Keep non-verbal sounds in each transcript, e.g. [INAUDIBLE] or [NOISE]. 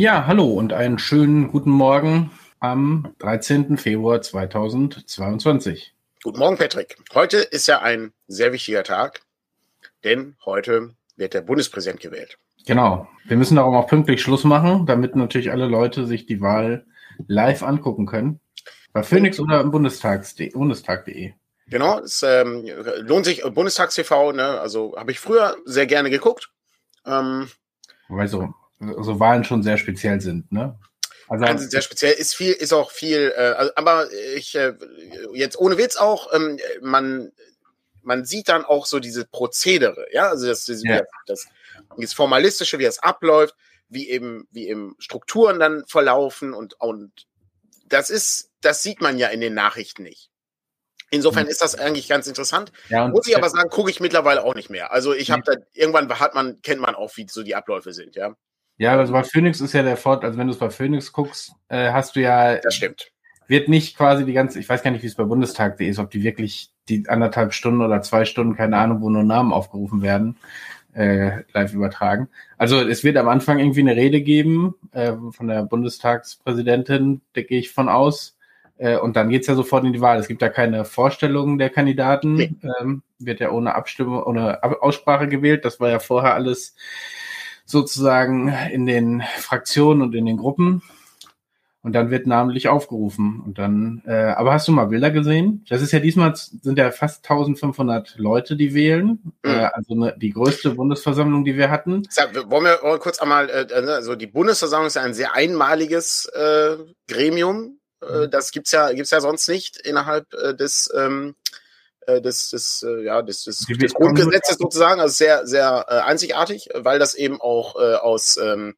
Ja, hallo und einen schönen guten Morgen am 13. Februar 2022. Guten Morgen, Patrick. Heute ist ja ein sehr wichtiger Tag, denn heute wird der Bundespräsident gewählt. Genau. Wir müssen darum auch pünktlich Schluss machen, damit natürlich alle Leute sich die Wahl live angucken können. Bei Phoenix oder im Bundestag.de. Bundestag genau, es ähm, lohnt sich. Bundestagstv, ne? Also habe ich früher sehr gerne geguckt. Ähm, Weil so, so Wahlen schon sehr speziell sind, ne? Also Wahlen sind sehr speziell, ist viel, ist auch viel, äh, also, aber ich äh, jetzt ohne Witz auch, ähm, man man sieht dann auch so diese Prozedere, ja, also das, das, ja. das, das formalistische, wie es abläuft, wie eben wie eben Strukturen dann verlaufen und und das ist, das sieht man ja in den Nachrichten nicht. Insofern mhm. ist das eigentlich ganz interessant. Ja, Muss ich aber sagen, gucke ich mittlerweile auch nicht mehr. Also ich habe da irgendwann hat man kennt man auch, wie so die Abläufe sind, ja. Ja, also bei Phoenix ist ja der Vorteil, also wenn du es bei Phoenix guckst, äh, hast du ja. Das stimmt. Wird nicht quasi die ganze, ich weiß gar nicht, wie es bei Bundestag.de ist, ob die wirklich die anderthalb Stunden oder zwei Stunden, keine Ahnung, wo nur Namen aufgerufen werden, äh, live übertragen. Also es wird am Anfang irgendwie eine Rede geben äh, von der Bundestagspräsidentin, da gehe ich von aus. Äh, und dann geht's ja sofort in die Wahl. Es gibt ja keine Vorstellungen der Kandidaten. Nee. Ähm, wird ja ohne Abstimmung, ohne Aussprache gewählt. Das war ja vorher alles sozusagen in den Fraktionen und in den Gruppen. Und dann wird namentlich aufgerufen. Und dann, äh, aber hast du mal Bilder gesehen? Das ist ja diesmal, sind ja fast 1500 Leute, die wählen. Mhm. Äh, also ne, die größte Bundesversammlung, die wir hatten. Sag, wollen wir kurz einmal, äh, äh, also die Bundesversammlung ist ja ein sehr einmaliges äh, Gremium. Äh, mhm. das gibt's ja, gibt's ja sonst nicht innerhalb äh, des, ähm, äh, des, des, äh, ja, des, des, des Grundgesetzes sozusagen, also sehr, sehr äh, einzigartig, weil das eben auch äh, aus ähm,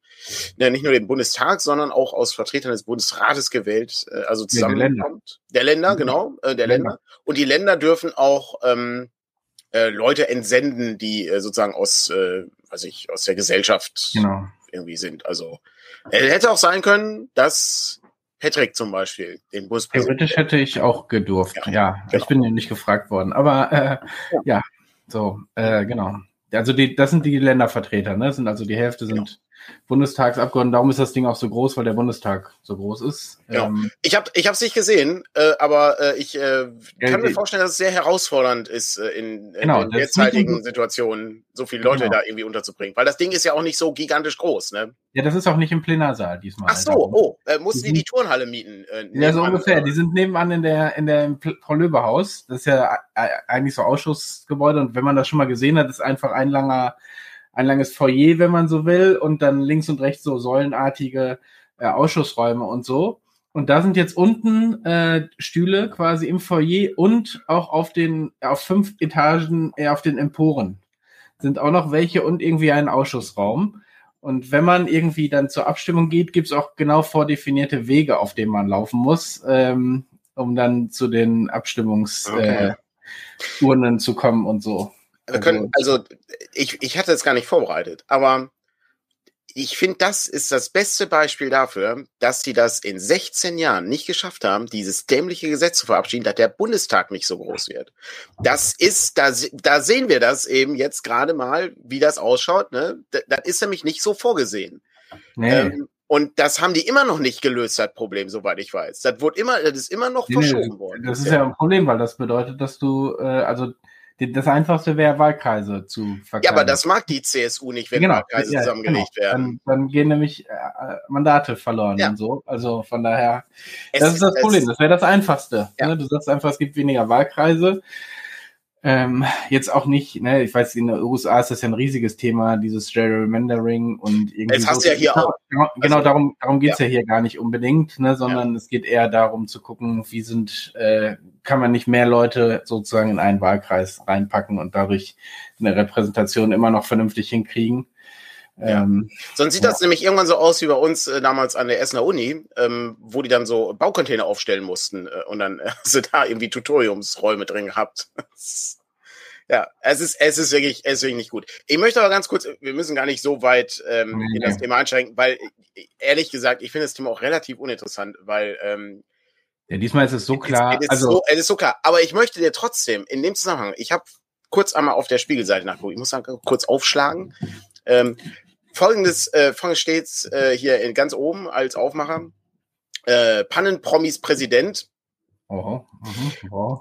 ja, nicht nur dem Bundestag, sondern auch aus Vertretern des Bundesrates gewählt, äh, also zusammenkommt. Der Länder, der Länder genau, äh, der Länder. Länder. Und die Länder dürfen auch ähm, äh, Leute entsenden, die äh, sozusagen aus, äh, weiß ich, aus der Gesellschaft genau. irgendwie sind. Also äh, hätte auch sein können, dass Patrick zum Beispiel, den Buspräsidenten. Theoretisch hätte ich auch gedurft, ja. ja. Genau. Ich bin ja nicht gefragt worden. Aber äh, ja. ja, so, äh, genau. Also die, das sind die Ländervertreter, ne? Das sind also die Hälfte sind genau. Bundestagsabgeordneten. Darum ist das Ding auch so groß, weil der Bundestag so groß ist. Ja. Ähm, ich habe ich es nicht gesehen, äh, aber äh, ich äh, kann mir vorstellen, dass es sehr herausfordernd ist, äh, in, in genau, den derzeitigen Situationen so viele Leute genau. da irgendwie unterzubringen. Weil das Ding ist ja auch nicht so gigantisch groß, ne? Ja, das ist auch nicht im Plenarsaal diesmal. Ach so, oh, äh, mussten die die Turnhalle mieten? Äh, ja, so ungefähr. Oder? Die sind nebenan in der in der Paul-Löbe-Haus. Das ist ja eigentlich so Ausschussgebäude und wenn man das schon mal gesehen hat, ist einfach ein langer ein langes Foyer, wenn man so will, und dann links und rechts so säulenartige äh, Ausschussräume und so. Und da sind jetzt unten äh, Stühle quasi im Foyer und auch auf den auf fünf Etagen äh, auf den Emporen sind auch noch welche und irgendwie ein Ausschussraum. Und wenn man irgendwie dann zur Abstimmung geht, gibt's auch genau vordefinierte Wege, auf denen man laufen muss, ähm, um dann zu den Abstimmungsurnen okay. äh, zu kommen und so. Wir können, also, also ich, ich hatte es gar nicht vorbereitet, aber ich finde, das ist das beste Beispiel dafür, dass sie das in 16 Jahren nicht geschafft haben, dieses dämliche Gesetz zu verabschieden, dass der Bundestag nicht so groß wird. Das ist, da, da sehen wir das eben jetzt gerade mal, wie das ausschaut. Ne? Das, ist nämlich nicht so vorgesehen. Nee. Ähm, und das haben die immer noch nicht gelöst, das Problem, soweit ich weiß. Das wurde immer, das ist immer noch nee, verschoben worden. Das ist ja ein Problem, weil das bedeutet, dass du, äh, also das Einfachste wäre, Wahlkreise zu verkaufen. Ja, aber das mag die CSU nicht, wenn genau, Wahlkreise ja, zusammengelegt genau. werden. Dann, dann, gehen nämlich äh, Mandate verloren ja. und so. Also von daher, es das ist das Problem. Das wäre das Einfachste. Ja. Ne? Du sagst einfach, es gibt weniger Wahlkreise. Ähm, jetzt auch nicht, ne, ich weiß, in den USA ist das ja ein riesiges Thema, dieses Gerrymandering und irgendwie. Das hast so. du ja hier genau, auch. Genau, genau also, darum, darum geht's ja. ja. hier gar nicht unbedingt, ne, sondern ja. es geht eher darum zu gucken, wie sind, äh, kann man nicht mehr Leute sozusagen in einen Wahlkreis reinpacken und dadurch eine Repräsentation immer noch vernünftig hinkriegen. Ja. Ähm, Sonst sieht ja. das nämlich irgendwann so aus wie bei uns äh, damals an der Essener Uni, ähm, wo die dann so Baucontainer aufstellen mussten äh, und dann äh, [LAUGHS] sie da irgendwie Tutoriumsräume drin gehabt. [LAUGHS] ja, es ist, es ist wirklich, es ist wirklich nicht gut. Ich möchte aber ganz kurz, wir müssen gar nicht so weit ähm, in das Thema einsteigen, weil ehrlich gesagt, ich finde das Thema auch relativ uninteressant, weil ähm, ja, diesmal ist es so klar. Es, es, also, ist so, es ist so klar. Aber ich möchte dir trotzdem in dem Zusammenhang, ich habe kurz einmal auf der Spiegelseite nachgucken. Ich muss dann kurz aufschlagen. Ähm, folgendes, äh, folgendes steht äh, hier in, ganz oben als Aufmacher. Äh, Pannenpromis Präsident. Oh, oh,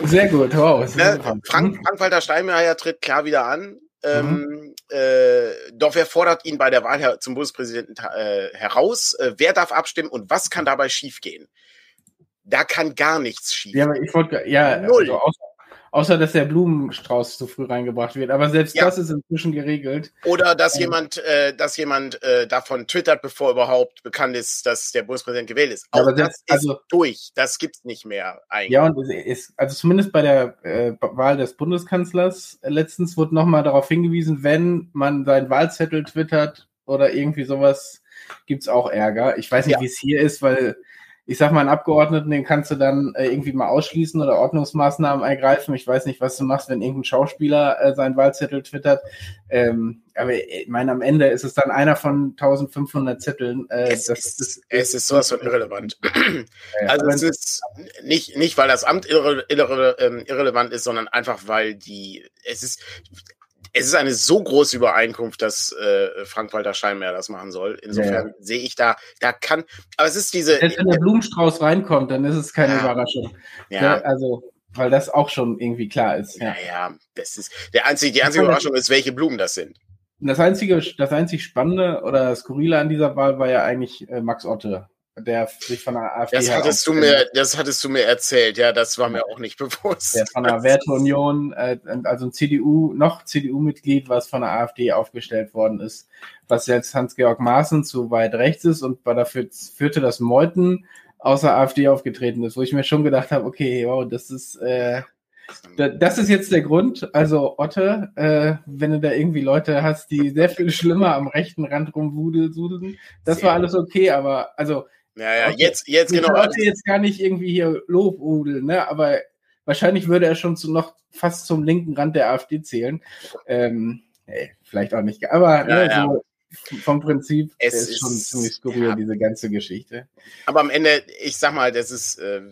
Sehr gut, wow. Ne? Frank, Frank-Walter Steinmeier tritt klar wieder an. Ähm, mhm. äh, doch wer fordert ihn bei der Wahl zum Bundespräsidenten äh, heraus? Äh, wer darf abstimmen und was kann dabei schiefgehen? Da kann gar nichts schief. Ja, aber ich wollte, ja, Null. Also außer, außer dass der Blumenstrauß zu früh reingebracht wird. Aber selbst ja. das ist inzwischen geregelt. Oder dass ähm, jemand, äh, dass jemand äh, davon twittert, bevor überhaupt bekannt ist, dass der Bundespräsident gewählt ist. Auch aber das ist also, durch. Das gibt's nicht mehr eigentlich. Ja, und ist, also zumindest bei der äh, Wahl des Bundeskanzlers äh, letztens wurde nochmal darauf hingewiesen, wenn man seinen Wahlzettel twittert oder irgendwie sowas, gibt's auch Ärger. Ich weiß nicht, ja. wie es hier ist, weil ich sag mal, einen Abgeordneten, den kannst du dann äh, irgendwie mal ausschließen oder Ordnungsmaßnahmen ergreifen. Ich weiß nicht, was du machst, wenn irgendein Schauspieler äh, seinen Wahlzettel twittert. Ähm, aber ich meine, am Ende ist es dann einer von 1500 Zetteln. Äh, es, ist, ist, es ist sowas von irrelevant. Ja, also es ist nicht, nicht, weil das Amt irre, irre, ähm, irrelevant ist, sondern einfach, weil die, es ist, es ist eine so große Übereinkunft, dass äh, Frank-Walter Steinmeier das machen soll. Insofern ja, sehe ich da, da kann, aber es ist diese. Selbst wenn der Blumenstrauß reinkommt, dann ist es keine ja. Überraschung. Ja. Also, weil das auch schon irgendwie klar ist. Ja, ja, das ist, der einzige, die einzige Überraschung ist, welche Blumen das sind. Das einzige, das einzig Spannende oder Skurrile an dieser Wahl war ja eigentlich äh, Max Otte der sich von der AfD das hattest du mir Das hattest du mir erzählt, ja, das war mir auch nicht bewusst. Der von der [LAUGHS] Werteunion, äh, also ein CDU, noch CDU-Mitglied, was von der AfD aufgestellt worden ist, was jetzt Hans-Georg Maaßen zu weit rechts ist und dafür führte, dass Meuthen außer AfD aufgetreten ist, wo ich mir schon gedacht habe, okay, wow, das ist äh, das ist jetzt der Grund. Also Otte, äh, wenn du da irgendwie Leute hast, die sehr viel schlimmer am rechten Rand rumwudeln, das war alles okay, aber also ja, ja, jetzt, jetzt genau. Ich wollte jetzt gar nicht irgendwie hier Lobudeln, ne? Aber wahrscheinlich würde er schon zu noch fast zum linken Rand der AfD zählen. Ähm, ey, vielleicht auch nicht, aber ja, ne, ja. So, vom Prinzip es ist, ist schon ziemlich skurril, ja. diese ganze Geschichte. Aber am Ende, ich sag mal, das ist, äh,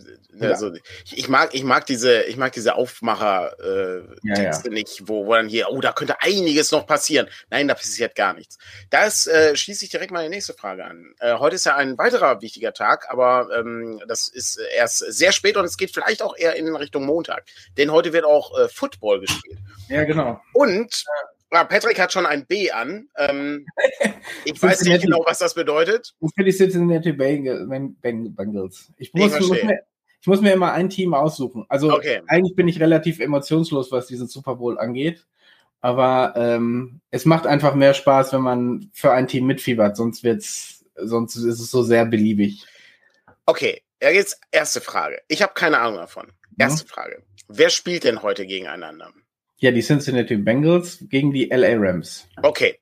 also, ich, ich, mag, ich mag diese, ich mag diese Aufmacher äh, ja, ja. nicht, wo, wo dann hier, oh, da könnte einiges noch passieren. Nein, da passiert gar nichts. Das äh, schließe ich direkt mal die nächste Frage an. Äh, heute ist ja ein weiterer wichtiger Tag, aber ähm, das ist erst sehr spät und es geht vielleicht auch eher in Richtung Montag. Denn heute wird auch äh, Football gespielt. Ja, genau. Und ja, Patrick hat schon ein B an. Ähm, [LAUGHS] ich weiß nicht genau, was das bedeutet. Für die Cincinnati Bengals. Ich muss, ich, muss mir, ich muss mir immer ein Team aussuchen. Also okay. eigentlich bin ich relativ emotionslos, was diesen Super Bowl angeht. Aber ähm, es macht einfach mehr Spaß, wenn man für ein Team mitfiebert. Sonst wird's, sonst ist es so sehr beliebig. Okay, jetzt erste Frage. Ich habe keine Ahnung davon. Erste mhm. Frage. Wer spielt denn heute gegeneinander? Ja, die Cincinnati Bengals gegen die LA Rams. Okay.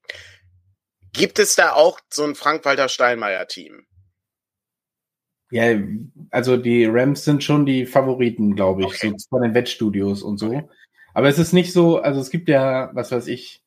Gibt es da auch so ein Frank-Walter Steinmeier-Team? Ja, also die Rams sind schon die Favoriten, glaube ich, okay. so von den Wettstudios und so. Okay. Aber es ist nicht so, also es gibt ja, was weiß ich,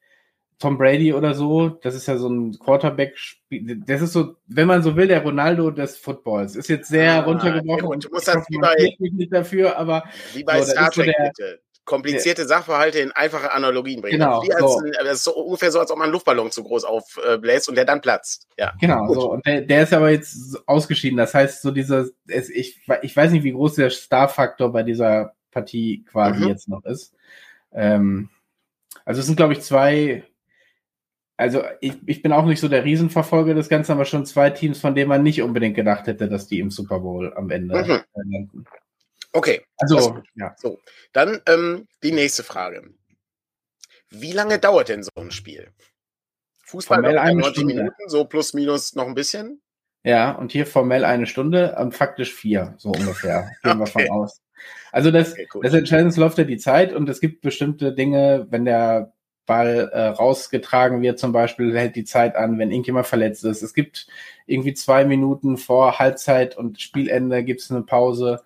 Tom Brady oder so, das ist ja so ein Quarterback, das ist so, wenn man so will, der Ronaldo des Footballs. Ist jetzt sehr ah, runtergebrochen. Und du musst das wie bei, nicht dafür, aber wie bei so, Star Trek, so der, bitte komplizierte Sachverhalte in einfache Analogien bringen. Genau, als, so. Das ist so ungefähr so, als ob man einen Luftballon zu groß aufbläst und der dann platzt. Ja. Genau, so. Und der, der ist aber jetzt ausgeschieden. Das heißt, so dieser, es, ich, ich weiß nicht, wie groß der Star-Faktor bei dieser Partie quasi mhm. jetzt noch ist. Ähm, also es sind, glaube ich, zwei, also ich, ich bin auch nicht so der Riesenverfolger des Ganzen, aber schon zwei Teams, von denen man nicht unbedingt gedacht hätte, dass die im Super Bowl am Ende mhm. landen. Okay. Also, ja. So, dann ähm, die nächste Frage. Wie lange dauert denn so ein Spiel? Fußball formell eine 90 Stunde. Minuten, so plus minus noch ein bisschen? Ja, und hier formell eine Stunde und faktisch vier, so ungefähr. [LAUGHS] Gehen okay. wir von aus. Also das, okay, das Entscheidende läuft ja die Zeit und es gibt bestimmte Dinge, wenn der Ball äh, rausgetragen wird, zum Beispiel, hält die Zeit an, wenn irgendjemand verletzt ist. Es gibt irgendwie zwei Minuten vor Halbzeit und Spielende gibt es eine Pause.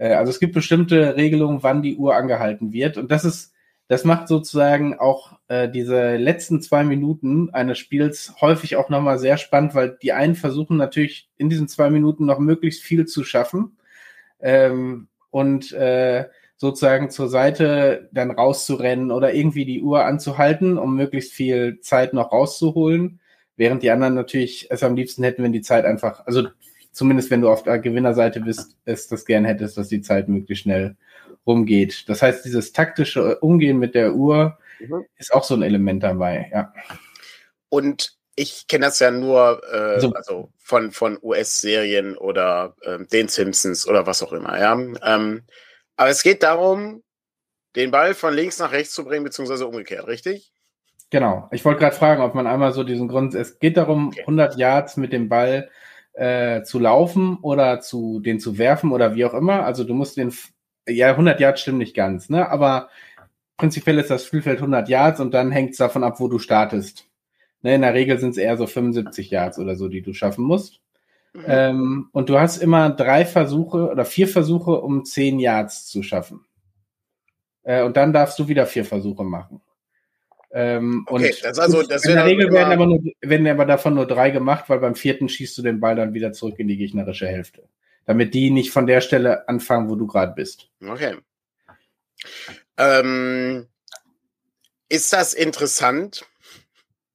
Äh, also es gibt bestimmte Regelungen, wann die Uhr angehalten wird. Und das ist, das macht sozusagen auch äh, diese letzten zwei Minuten eines Spiels häufig auch nochmal sehr spannend, weil die einen versuchen natürlich in diesen zwei Minuten noch möglichst viel zu schaffen. Ähm, und äh, sozusagen zur Seite dann rauszurennen oder irgendwie die Uhr anzuhalten, um möglichst viel Zeit noch rauszuholen, während die anderen natürlich es am liebsten hätten, wenn die Zeit einfach, also zumindest wenn du auf der Gewinnerseite bist, es das gern hättest, dass die Zeit möglichst schnell rumgeht. Das heißt, dieses taktische Umgehen mit der Uhr mhm. ist auch so ein Element dabei, ja. Und ich kenne das ja nur äh, so. also von, von US-Serien oder äh, den Simpsons oder was auch immer, ja. Ähm, aber es geht darum, den Ball von links nach rechts zu bringen, beziehungsweise umgekehrt, richtig? Genau. Ich wollte gerade fragen, ob man einmal so diesen Grund, es geht darum, okay. 100 Yards mit dem Ball äh, zu laufen oder zu den zu werfen oder wie auch immer. Also du musst den, ja, 100 Yards stimmt nicht ganz, ne? Aber prinzipiell ist das Spielfeld 100 Yards und dann hängt es davon ab, wo du startest. Ne, in der Regel sind es eher so 75 Yards oder so, die du schaffen musst. Mhm. Ähm, und du hast immer drei Versuche oder vier Versuche, um zehn Yards zu schaffen. Äh, und dann darfst du wieder vier Versuche machen. Ähm, okay, und das also, das in der Regel werden aber, nur, werden aber davon nur drei gemacht, weil beim vierten schießt du den Ball dann wieder zurück in die gegnerische Hälfte. Damit die nicht von der Stelle anfangen, wo du gerade bist. Okay. Ähm, ist das interessant?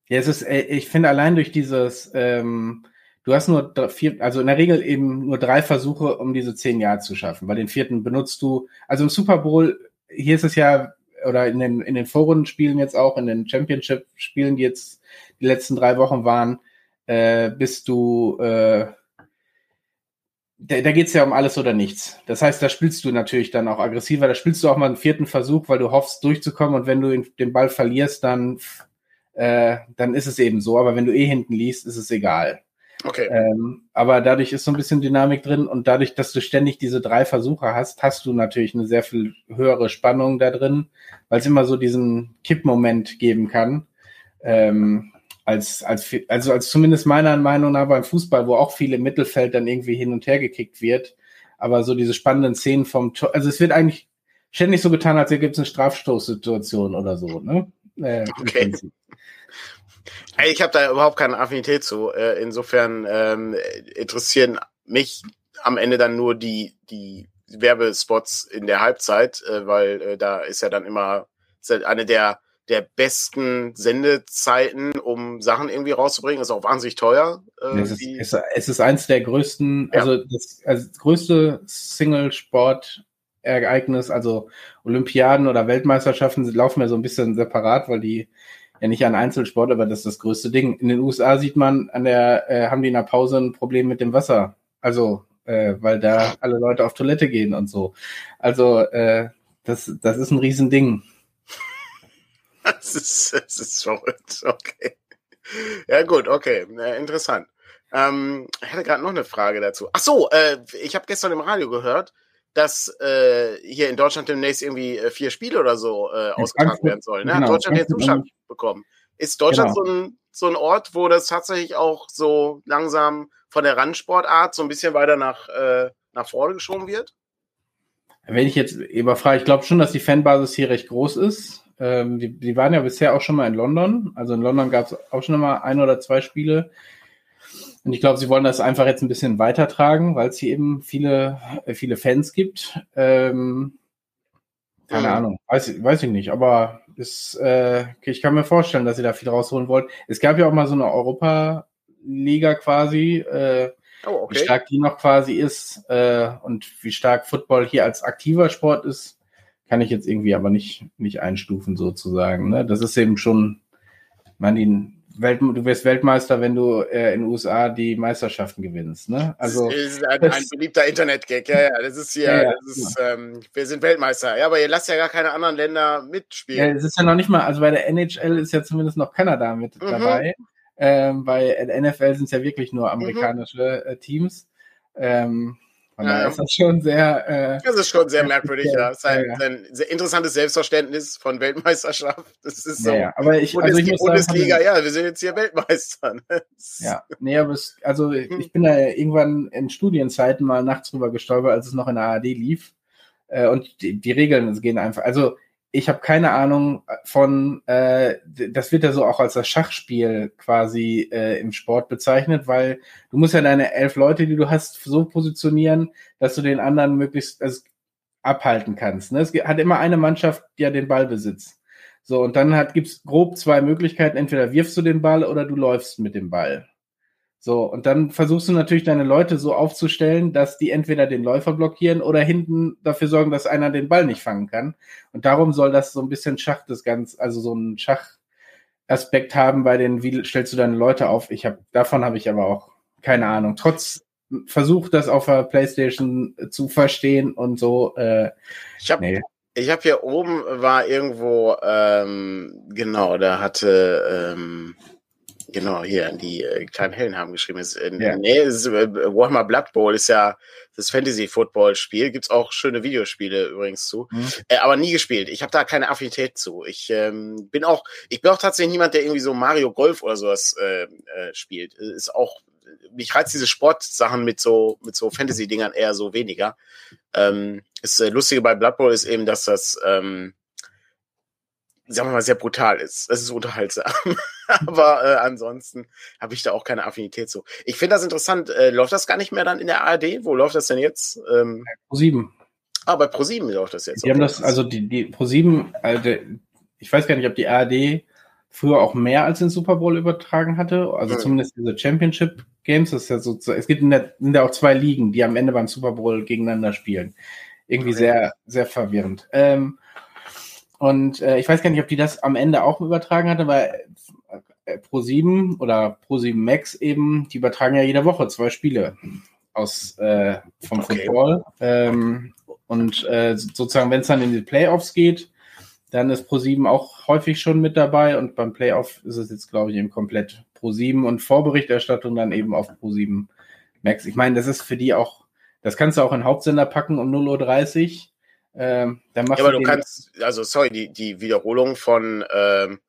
Ja, es ist, äh, ich finde allein durch dieses, ähm, du hast nur vier, also in der Regel eben nur drei Versuche, um diese zehn Jahre zu schaffen, weil den vierten benutzt du, also im Super Bowl, hier ist es ja, oder in den, in den Vorrundenspielen jetzt auch, in den Championship-Spielen, die jetzt die letzten drei Wochen waren, äh, bist du, äh, da, da geht es ja um alles oder nichts. Das heißt, da spielst du natürlich dann auch aggressiver, da spielst du auch mal einen vierten Versuch, weil du hoffst, durchzukommen und wenn du den Ball verlierst, dann, äh, dann ist es eben so. Aber wenn du eh hinten liest, ist es egal. Okay. Ähm, aber dadurch ist so ein bisschen Dynamik drin und dadurch, dass du ständig diese drei Versuche hast, hast du natürlich eine sehr viel höhere Spannung da drin, weil es immer so diesen Kippmoment geben kann. Ähm, als, als, also als zumindest meiner Meinung nach beim Fußball, wo auch viel im Mittelfeld dann irgendwie hin und her gekickt wird. Aber so diese spannenden Szenen vom Tor, also es wird eigentlich ständig so getan, als gäbe es eine Strafstoßsituation oder so, ne? Äh, okay. Ich habe da überhaupt keine Affinität zu. Äh, insofern ähm, interessieren mich am Ende dann nur die, die Werbespots in der Halbzeit, äh, weil äh, da ist ja dann immer ja eine der, der besten Sendezeiten, um Sachen irgendwie rauszubringen. Ist auch wahnsinnig teuer. Äh, es, ist, es, es ist eins der größten, ja. also das, also das größte Single-Sport Ereignis, also Olympiaden oder Weltmeisterschaften laufen ja so ein bisschen separat, weil die ja nicht ein Einzelsport, aber das ist das größte Ding. In den USA sieht man, an der äh, haben die in der Pause ein Problem mit dem Wasser. Also, äh, weil da alle Leute auf Toilette gehen und so. Also, äh, das, das ist ein Riesending. [LAUGHS] Das ist, das ist verrückt, okay. Ja, gut, okay, interessant. Ähm, ich hatte gerade noch eine Frage dazu. Ach so, äh, ich habe gestern im Radio gehört, dass äh, hier in Deutschland demnächst irgendwie äh, vier Spiele oder so äh, ausgetragen werden sollen. Ne? Genau, Hat Deutschland den Zuschlag bekommen. Ist Deutschland genau. so, ein, so ein Ort, wo das tatsächlich auch so langsam von der Randsportart so ein bisschen weiter nach, äh, nach vorne geschoben wird? Wenn ich jetzt überfrage, ich glaube schon, dass die Fanbasis hier recht groß ist. Ähm, die, die waren ja bisher auch schon mal in London. Also in London gab es auch schon mal ein oder zwei Spiele. Und ich glaube, sie wollen das einfach jetzt ein bisschen weitertragen, weil es hier eben viele, äh, viele Fans gibt. Ähm, keine mhm. Ahnung, weiß, weiß ich nicht, aber ist, äh, ich kann mir vorstellen, dass sie da viel rausholen wollen. Es gab ja auch mal so eine Europa-Liga quasi, äh, oh, okay. wie stark die noch quasi ist äh, und wie stark Football hier als aktiver Sport ist, kann ich jetzt irgendwie aber nicht, nicht einstufen sozusagen. Ne? Das ist eben schon, man, die Welt, du wirst Weltmeister, wenn du äh, in den USA die Meisterschaften gewinnst. Ne? Also, das ist ein, ein beliebter Internet-Gag, ja, ja. Das ist hier, ja, ja, das ist, ähm, wir sind Weltmeister. Ja, aber ihr lasst ja gar keine anderen Länder mitspielen. Ja, es ist ja noch nicht mal, also bei der NHL ist ja zumindest noch Kanada mit mhm. dabei. Ähm, bei NFL sind es ja wirklich nur mhm. amerikanische mhm. Teams. Ähm, von ja, ist das schon sehr. Äh, das ist schon sehr merkwürdig, ja. Das ist ein, ja, ein sehr interessantes Selbstverständnis von Weltmeisterschaft. Das ist so. Ja, aber ich, also ich Bundesliga, sagen, ja, wir sind jetzt hier Weltmeister. [LAUGHS] Ja, nee, aber es, also hm. ich bin da irgendwann in Studienzeiten mal nachts drüber gestolpert, als es noch in der ARD lief. Äh, und die, die Regeln gehen einfach. Also ich habe keine Ahnung von, äh, das wird ja so auch als das Schachspiel quasi äh, im Sport bezeichnet, weil du musst ja deine elf Leute, die du hast, so positionieren, dass du den anderen möglichst, also abhalten kannst. Ne? Es hat immer eine Mannschaft ja den Ballbesitz. So, und dann hat, gibt's grob zwei Möglichkeiten. Entweder wirfst du den Ball oder du läufst mit dem Ball. So, und dann versuchst du natürlich deine Leute so aufzustellen, dass die entweder den Läufer blockieren oder hinten dafür sorgen, dass einer den Ball nicht fangen kann. Und darum soll das so ein bisschen Schach das Ganze, also so ein Schachaspekt haben bei den, wie stellst du deine Leute auf? Ich habe, davon habe ich aber auch keine Ahnung. Trotz Versuch, das auf der Playstation zu verstehen und so. Äh, ich habe nee. ich hab hier oben war irgendwo, ähm, genau, da hatte, ähm, genau, hier, die äh, kleinen Hellen haben geschrieben. Ist, äh, ja. Nee, ist, äh, Warhammer Blood Bowl ist ja das Fantasy-Football-Spiel. Gibt's auch schöne Videospiele übrigens zu. Mhm. Äh, aber nie gespielt. Ich habe da keine Affinität zu. Ich ähm, bin auch, ich bin auch tatsächlich niemand, der irgendwie so Mario Golf oder sowas äh, äh, spielt. Ist auch mich reizt diese Sportsachen mit so, mit so Fantasy-Dingern eher so weniger. Ähm, das äh, Lustige bei Blood Bowl ist eben, dass das, ähm, sagen wir mal, sehr brutal ist. Das ist unterhaltsam. [LAUGHS] Aber äh, ansonsten habe ich da auch keine Affinität zu. Ich finde das interessant. Äh, läuft das gar nicht mehr dann in der ARD? Wo läuft das denn jetzt? Ähm, Pro 7. Ah, bei Pro 7 läuft das jetzt. Die haben das, also die, die Pro 7, also ich weiß gar nicht, ob die ARD früher auch mehr als den Super Bowl übertragen hatte. Also mhm. zumindest diese Championship Games, das ist ja so, es gibt in der, in der auch zwei Ligen, die am Ende beim Super Bowl gegeneinander spielen. Irgendwie okay. sehr, sehr verwirrend. Ähm, und äh, ich weiß gar nicht, ob die das am Ende auch übertragen hatte, weil äh, Pro7 oder Pro7 Max eben, die übertragen ja jede Woche zwei Spiele aus äh, vom okay. Football. Ähm, und äh, sozusagen, wenn es dann in die Playoffs geht, dann ist Pro7 auch häufig schon mit dabei und beim Playoff ist es jetzt, glaube ich, eben komplett Pro7 und Vorberichterstattung dann eben auf Pro7 Max. Ich meine, das ist für die auch, das kannst du auch in Hauptsender packen um 0.30 Uhr. Ähm, dann machst ja, aber du kannst, also sorry, die, die Wiederholung von, ähm,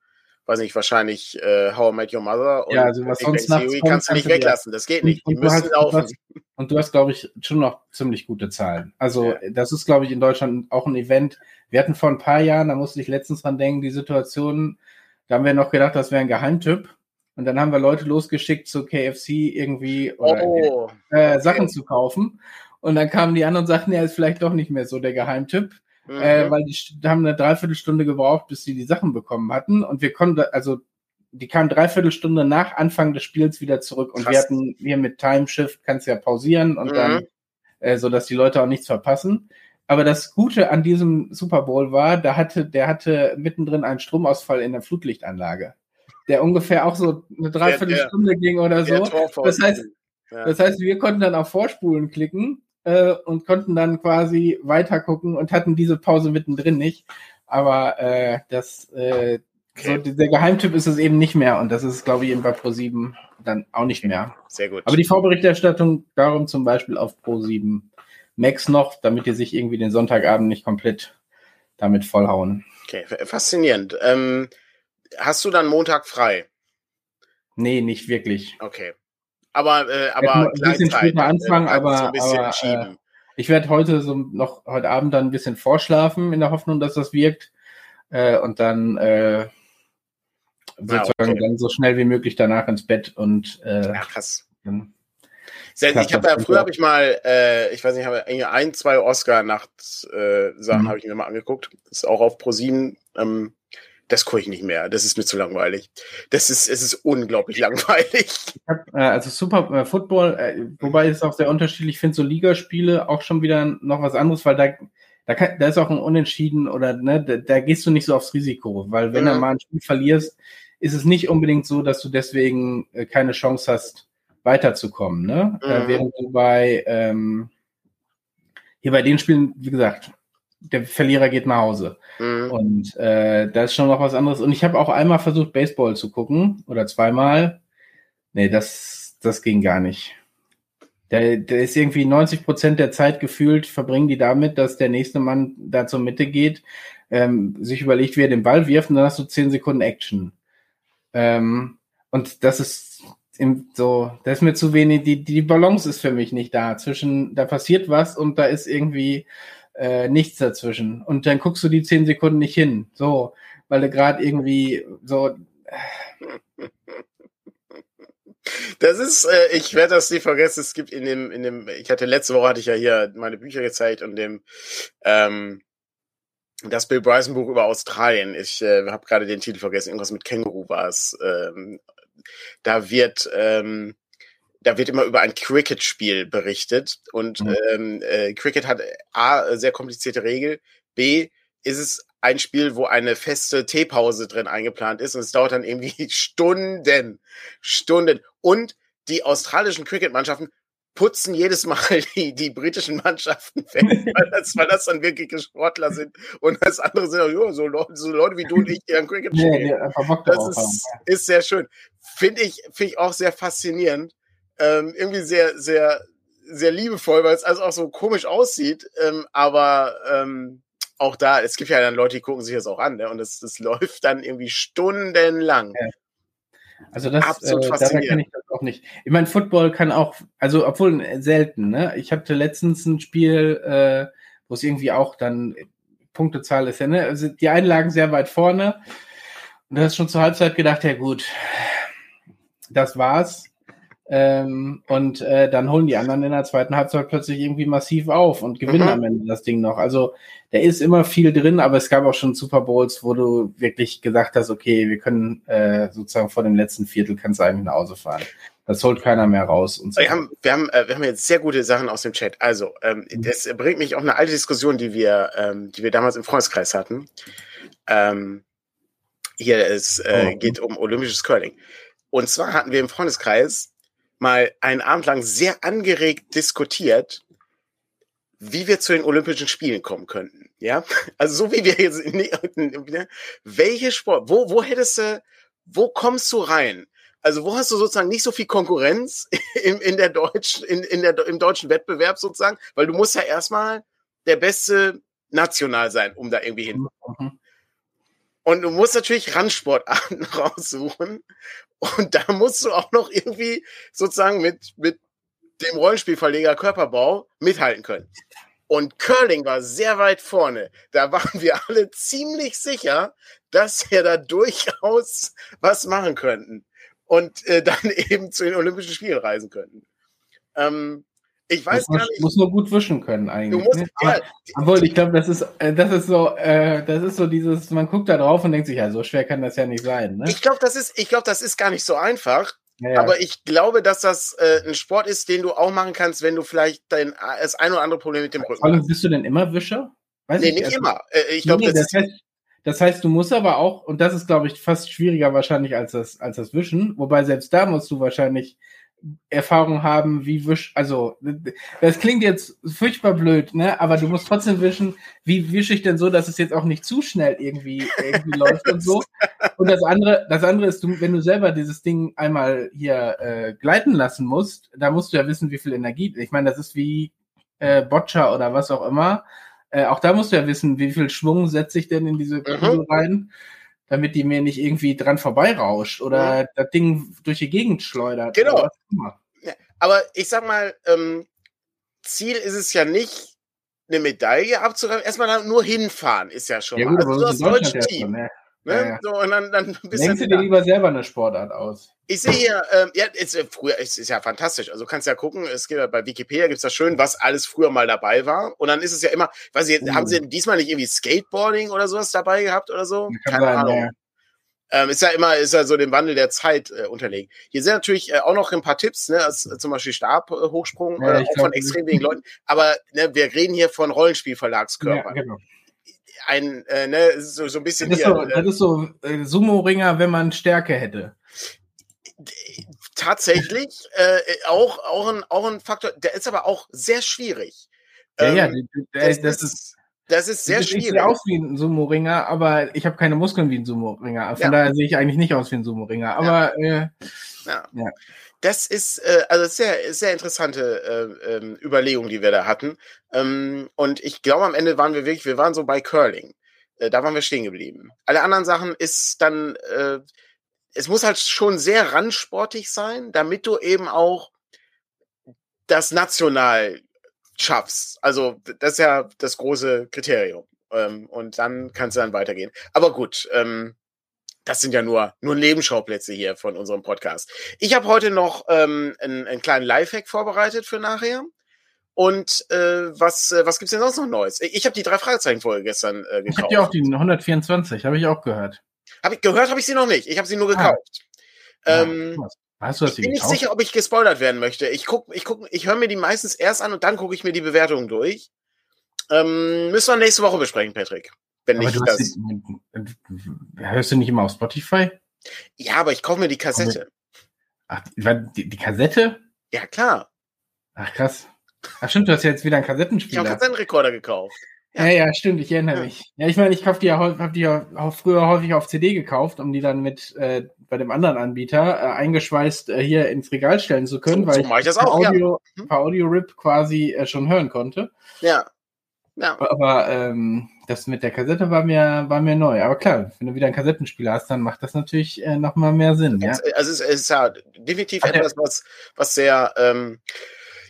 weiß nicht, wahrscheinlich äh, How I Met Your Mother und ja, also was sonst Theory kannst du nicht weglassen. Das geht nicht. Die und müssen laufen. und du hast, glaube ich, schon noch ziemlich gute Zahlen. Also ja. das ist, glaube ich, in Deutschland auch ein Event. Wir hatten vor ein paar Jahren, da musste ich letztens dran denken, die Situation, da haben wir noch gedacht, das wäre ein Geheimtipp. Und dann haben wir Leute losgeschickt zu KFC irgendwie oder, oh, äh, Sachen zu kaufen. Und dann kamen die anderen und sagten, ja, ist vielleicht doch nicht mehr so der Geheimtipp. Mhm. Äh, weil die haben eine Dreiviertelstunde gebraucht, bis sie die Sachen bekommen hatten. Und wir konnten, also die kamen Dreiviertelstunde nach Anfang des Spiels wieder zurück. Und Krass. wir hatten hier mit Time Shift, kannst ja pausieren und mhm. dann, äh, so dass die Leute auch nichts verpassen. Aber das Gute an diesem Super Bowl war, da hatte, der hatte mittendrin einen Stromausfall in der Flutlichtanlage, der ungefähr auch so eine Dreiviertelstunde ging oder so. Das heißt, ja. das heißt, wir konnten dann auf Vorspulen klicken äh, und konnten dann quasi weiter gucken und hatten diese Pause mittendrin nicht. Aber äh, das äh, okay. so, der Geheimtipp ist es eben nicht mehr und das ist, glaube ich, eben bei Pro7 dann auch nicht mehr. Sehr gut. Aber die Vorberichterstattung darum zum Beispiel auf Pro7 Max noch, damit die sich irgendwie den Sonntagabend nicht komplett damit vollhauen. Okay, faszinierend. Ähm, hast du dann Montag frei? Nee, nicht wirklich. Okay. Aber, äh, aber ein bisschen später anfangen, aber, so aber äh, ich werde heute so noch heute Abend dann ein bisschen vorschlafen in der Hoffnung, dass das wirkt äh, und dann äh, sozusagen ah, okay. dann so schnell wie möglich danach ins Bett und äh, ja, krass. Dann, ich habe ja früher habe ich mal, äh, ich weiß nicht, habe ein, zwei Oscar-Nacht-Sachen äh, mhm. habe ich mir mal angeguckt. Das ist auch auf ProSieben. Ähm, das gucke ich nicht mehr. Das ist mir zu langweilig. Das ist, es ist unglaublich langweilig. Hab, äh, also Super äh, Football, äh, wobei es auch sehr unterschiedlich. Ich finde so Ligaspiele auch schon wieder noch was anderes, weil da, da, kann, da ist auch ein Unentschieden oder ne, da, da gehst du nicht so aufs Risiko, weil wenn mhm. du mal ein Spiel verlierst, ist es nicht unbedingt so, dass du deswegen keine Chance hast, weiterzukommen. Ne? Mhm. Äh, während du bei ähm, hier bei den Spielen, wie gesagt, der Verlierer geht nach Hause. Mhm. Und äh, da ist schon noch was anderes. Und ich habe auch einmal versucht, Baseball zu gucken oder zweimal. Nee, das, das ging gar nicht. Der, der ist irgendwie 90 Prozent der Zeit gefühlt, verbringen die damit, dass der nächste Mann da zur Mitte geht, ähm, sich überlegt, wie er den Ball wirft und dann hast du 10 Sekunden Action. Ähm, und das ist im, so, da ist mir zu wenig, die, die Balance ist für mich nicht da. Zwischen, da passiert was und da ist irgendwie äh, nichts dazwischen. Und dann guckst du die zehn Sekunden nicht hin. So, weil du gerade irgendwie so. [LAUGHS] Das ist, äh, ich werde das nie vergessen. Es gibt in dem, in dem, ich hatte letzte Woche hatte ich ja hier meine Bücher gezeigt und dem, ähm, das Bill Bryson Buch über Australien. Ich äh, habe gerade den Titel vergessen. Irgendwas mit Känguru war es. Ähm, da wird, ähm, da wird immer über ein Cricket-Spiel berichtet und mhm. ähm, äh, Cricket hat a sehr komplizierte Regel, b ist es ein Spiel, wo eine feste Teepause drin eingeplant ist und es dauert dann irgendwie [LAUGHS] Stunden, Stunden. Und die australischen Cricket-Mannschaften putzen jedes Mal [LAUGHS] die, die britischen Mannschaften weg, [LAUGHS] weil das, weil das dann wirkliche Sportler sind. Und das andere sind auch, jo, so, Leute, so Leute wie du und ich, die an Cricket spielen. Nee, das ist, ist sehr schön. Finde ich, finde ich auch sehr faszinierend. Ähm, irgendwie sehr, sehr, sehr liebevoll, weil es also auch so komisch aussieht. Ähm, aber ähm, auch da, es gibt ja dann Leute, die gucken sich das auch an, ne? Und das, das [LAUGHS] läuft dann irgendwie stundenlang. Ja. Also das, Absolut äh, daher kenne ich das auch nicht. Ich meine, Football kann auch, also obwohl äh, selten, ne? Ich hatte letztens ein Spiel, äh, wo es irgendwie auch dann Punktezahl ist ja, ne? Also die einen lagen sehr weit vorne. Und du hast schon zur Halbzeit gedacht, ja gut, das war's. Ähm, und äh, dann holen die anderen in der zweiten Halbzeit plötzlich irgendwie massiv auf und gewinnen mhm. am Ende das Ding noch. Also da ist immer viel drin, aber es gab auch schon Super Bowls, wo du wirklich gesagt hast, okay, wir können äh, sozusagen vor dem letzten Viertel kannst du eigentlich nach Hause fahren. Das holt keiner mehr raus. Und so. wir, haben, wir, haben, äh, wir haben jetzt sehr gute Sachen aus dem Chat. Also, ähm, mhm. das bringt mich auf eine alte Diskussion, die wir, ähm, die wir damals im Freundeskreis hatten. Ähm, hier es äh, oh. geht um olympisches Curling. Und zwar hatten wir im Freundeskreis mal einen Abend lang sehr angeregt diskutiert, wie wir zu den Olympischen Spielen kommen könnten. Ja, [LAUGHS] also so wie wir jetzt, ne, welche Sport, wo, wo hättest du, wo kommst du rein? Also wo hast du sozusagen nicht so viel Konkurrenz [LAUGHS] in, in der deutschen, in, in der, im deutschen Wettbewerb sozusagen, weil du musst ja erstmal der beste national sein, um da irgendwie hin. Und du musst natürlich Randsportarten [LAUGHS] raussuchen. Und da musst du auch noch irgendwie sozusagen mit, mit dem Rollenspielverleger Körperbau mithalten können. Und Curling war sehr weit vorne. Da waren wir alle ziemlich sicher, dass wir da durchaus was machen könnten. Und äh, dann [LAUGHS] eben zu den Olympischen Spielen reisen könnten. Ähm, ich weiß muss, gar nicht. Muss nur gut wischen können eigentlich. Du musst, ne? ja, obwohl, ich glaube, das ist, äh, das ist so, äh, das ist so dieses, man guckt da drauf und denkt sich, ja, so schwer kann das ja nicht sein. Ne? Ich glaube, das ist, ich glaube, das ist gar nicht so einfach. Ja, ja. Aber ich glaube, dass das äh, ein Sport ist, den du auch machen kannst, wenn du vielleicht dein, das ein oder andere Problem mit dem Rücken hast. Bist du denn immer Wischer? Weiß nee, ich, nicht also, immer. Äh, ich glaube, nee, das, das, heißt, das heißt, du musst aber auch, und das ist, glaube ich, fast schwieriger wahrscheinlich als das, als das Wischen, wobei selbst da musst du wahrscheinlich Erfahrung haben, wie wisch, also das klingt jetzt furchtbar blöd, ne? Aber du musst trotzdem wischen, wie wische ich denn so, dass es jetzt auch nicht zu schnell irgendwie, irgendwie [LAUGHS] läuft und so. Und das andere, das andere ist, du, wenn du selber dieses Ding einmal hier äh, gleiten lassen musst, da musst du ja wissen, wie viel Energie. Ich meine, das ist wie äh, Boccia oder was auch immer. Äh, auch da musst du ja wissen, wie viel Schwung setze ich denn in diese Kugel mhm. Damit die mir nicht irgendwie dran vorbeirauscht oder ja. das Ding durch die Gegend schleudert. Genau. Ja, aber ich sag mal, ähm, Ziel ist es ja nicht, eine Medaille abzuräumen. Erstmal nur hinfahren ist ja schon ja, mal. also das deutsche Team. Ne? Ne? Ja, So, und dann, dann bist Denkst du dir lieber selber eine Sportart aus? Ich sehe hier, ähm, ja, ist, früher ist, ist ja fantastisch. Also kannst ja gucken, es gibt bei Wikipedia gibt's da schön, was alles früher mal dabei war. Und dann ist es ja immer, weiß ich, oh. haben sie diesmal nicht irgendwie Skateboarding oder sowas dabei gehabt oder so? Keine sein, Ahnung. Ja. Ähm, ist ja immer, ist ja so dem Wandel der Zeit äh, unterlegen. Hier sind natürlich äh, auch noch ein paar Tipps, ne, als, äh, zum Beispiel Stabhochsprung, ja, äh, auch glaub, von extrem wenigen Leuten. Aber ne, wir reden hier von Rollenspielverlagskörpern. Ja, genau ein, äh, ne, so, so ein bisschen. Das ist so, das ist so äh, Sumo-Ringer, wenn man Stärke hätte. Tatsächlich äh, auch, auch, ein, auch ein Faktor, der ist aber auch sehr schwierig. Ja, ähm, ja, das, das, ist. Das ist sehr schwierig. Ich sehe aus wie ein Sumo-Ringer, aber ich habe keine Muskeln wie ein Sumo-Ringer. Von ja. daher sehe ich eigentlich nicht aus wie ein Sumo-Ringer. Aber ja. Äh, ja. ja. Das ist äh, also sehr, sehr interessante äh, äh, Überlegung, die wir da hatten. Ähm, und ich glaube, am Ende waren wir wirklich, wir waren so bei Curling. Äh, da waren wir stehen geblieben. Alle anderen Sachen ist dann, äh, es muss halt schon sehr randsportig sein, damit du eben auch das national schaffst. Also das ist ja das große Kriterium. Ähm, und dann kannst du dann weitergehen. Aber gut, ähm, das sind ja nur, nur Nebenschauplätze hier von unserem Podcast. Ich habe heute noch ähm, einen, einen kleinen Lifehack vorbereitet für nachher. Und äh, was, äh, was gibt's denn sonst noch Neues? Ich habe die drei Fragezeichen-Folge gestern äh, gekauft. Ich habe die auch, die 124, habe ich auch gehört. Hab ich, gehört habe ich sie noch nicht. Ich habe sie nur gekauft. Ah. Ähm, ja, Hast du das ich bin nicht sicher, ob ich gespoilert werden möchte. Ich guck, ich guck, ich höre mir die meistens erst an und dann gucke ich mir die Bewertungen durch. Ähm, müssen wir nächste Woche besprechen, Patrick. Wenn aber nicht das. Die, hörst du nicht immer auf Spotify? Ja, aber ich kaufe mir die Kassette. Ach, die, die Kassette? Ja, klar. Ach, krass. Ach stimmt, du hast ja jetzt wieder einen Kassettenspieler. Ich habe einen Kassettenrekorder gekauft. Ja. ja, stimmt, ich erinnere ja. mich. Ja, ich meine, ich kauf die ja, hab die ja früher häufig auf CD gekauft, um die dann mit äh, bei dem anderen Anbieter äh, eingeschweißt äh, hier ins Regal stellen zu können, so, weil so ich, das auch, Audio, ja. Mhm. per Audio-Rip quasi äh, schon hören konnte. Ja. ja. Aber ähm, das mit der Kassette war mir, war mir neu. Aber klar, wenn du wieder einen Kassettenspieler hast, dann macht das natürlich äh, nochmal mehr Sinn. Ja? Also es, ist ja definitiv Ach, etwas, was, was sehr ähm,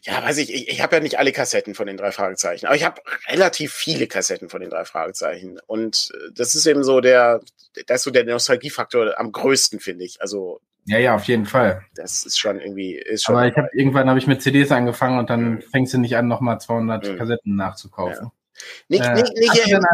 ja, weiß ich, ich, ich habe ja nicht alle Kassetten von den drei Fragezeichen, aber ich habe relativ viele Kassetten von den drei Fragezeichen. Und äh, das ist eben so der, das ist so der Nostalgiefaktor am größten, finde ich. Also ja, ja, auf jeden Fall. Das ist schon irgendwie. Ist schon aber ich habe irgendwann habe ich mit CDs angefangen und dann mhm. fängst du nicht an, nochmal 200 mhm. Kassetten nachzukaufen. Ja. Nicht, äh, nicht, nicht hast, du einen,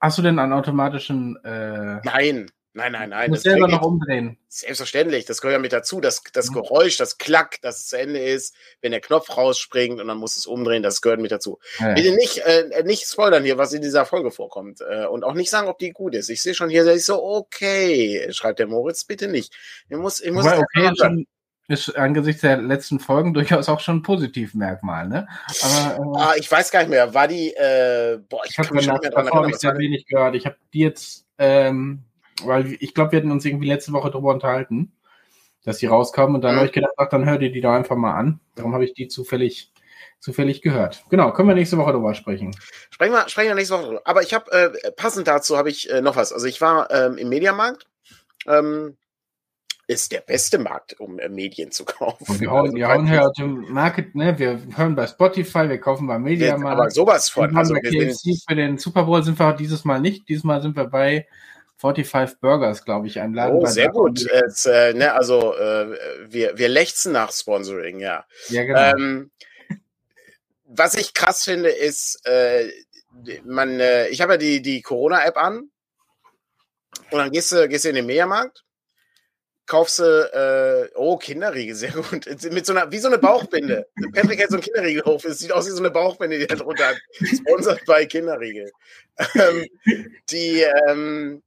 hast, du denn einen, automatischen? Äh, Nein, Nein, nein, nein. Muss selber noch umdrehen. Selbstverständlich, das gehört ja mit dazu. Das, das mhm. Geräusch, das Klack, das es zu Ende ist, wenn der Knopf rausspringt und dann muss es umdrehen, das gehört mit dazu. Ja. Bitte nicht, äh, nicht spoilern hier, was in dieser Folge vorkommt. Äh, und auch nicht sagen, ob die gut ist. Ich sehe schon hier, ich so, okay, schreibt der Moritz, bitte nicht. Ich muss, ich muss okay, schon, ist angesichts der letzten Folgen durchaus auch schon ein Positivmerkmal, ne? Aber, äh, ah, ich weiß gar nicht mehr. War die, äh, boah, ich, ich habe dran erinnern. Ich sehr wenig gehört. Ich habe die jetzt, ähm, weil ich glaube, wir hatten uns irgendwie letzte Woche darüber unterhalten, dass die rauskamen und dann mhm. habe ich gedacht, ach, dann hör dir die doch einfach mal an. Darum habe ich die zufällig zufällig gehört. Genau, können wir nächste Woche darüber sprechen. Sprechen wir, sprechen wir nächste Woche drüber. Aber ich habe, äh, passend dazu habe ich äh, noch was. Also ich war ähm, im Mediamarkt. Ähm, ist der beste Markt, um äh, Medien zu [LAUGHS] kaufen. Und wir also, wir hauen dem Market, ne? Wir hören bei Spotify, wir kaufen bei Mediamarkt. Aber sowas von. Also bei KFC für den Super Bowl sind wir dieses Mal nicht. Dieses Mal sind wir bei 45 Burgers, glaube ich, ein Laden. Oh, sehr gut. Es, äh, ne, also äh, wir, wir lechzen nach Sponsoring, ja. Ja, genau. Ähm, was ich krass finde, ist, äh, man, äh, ich habe ja die, die Corona-App an und dann gehst du, gehst du in den Mediamarkt, kaufst du, äh, oh, Kinderriegel, sehr gut. Mit so einer, wie so eine Bauchbinde. Patrick hat so ein Kinderriegel hoch. Es sieht aus wie so eine Bauchbinde, die da drunter hat. Sponsored bei Kinderriegel. Ähm, die, ähm,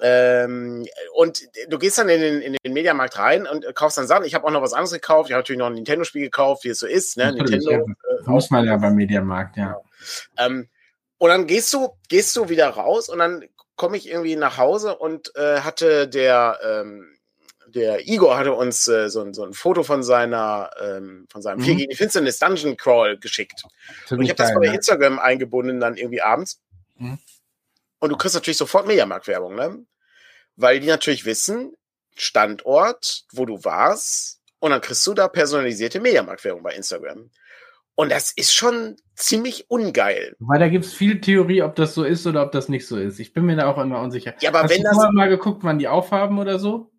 ähm, und du gehst dann in den, in den Mediamarkt rein und kaufst dann Sachen. Ich habe auch noch was anderes gekauft. Ich habe natürlich noch ein Nintendo-Spiel gekauft, wie es so ist. Ne? Nintendo. Ja. Äh, muss man ja beim Mediamarkt, ja. Ähm, und dann gehst du, gehst du wieder raus und dann komme ich irgendwie nach Hause und äh, hatte der, ähm, der Igor hatte uns äh, so, so, ein Foto von seiner, ähm, von seinem mhm. 4 gegen die Finsternis Dungeon Crawl geschickt. Und ich habe das bei Instagram eingebunden dann irgendwie abends. Mhm. Und du kriegst natürlich sofort Mediamarkt-Werbung, ne? weil die natürlich wissen, Standort, wo du warst, und dann kriegst du da personalisierte Mediamarktwerbung bei Instagram. Und das ist schon ziemlich ungeil. Weil da gibt es viel Theorie, ob das so ist oder ob das nicht so ist. Ich bin mir da auch immer unsicher. Ja, aber Hast wenn du das. mal geguckt, wann die aufhaben oder so?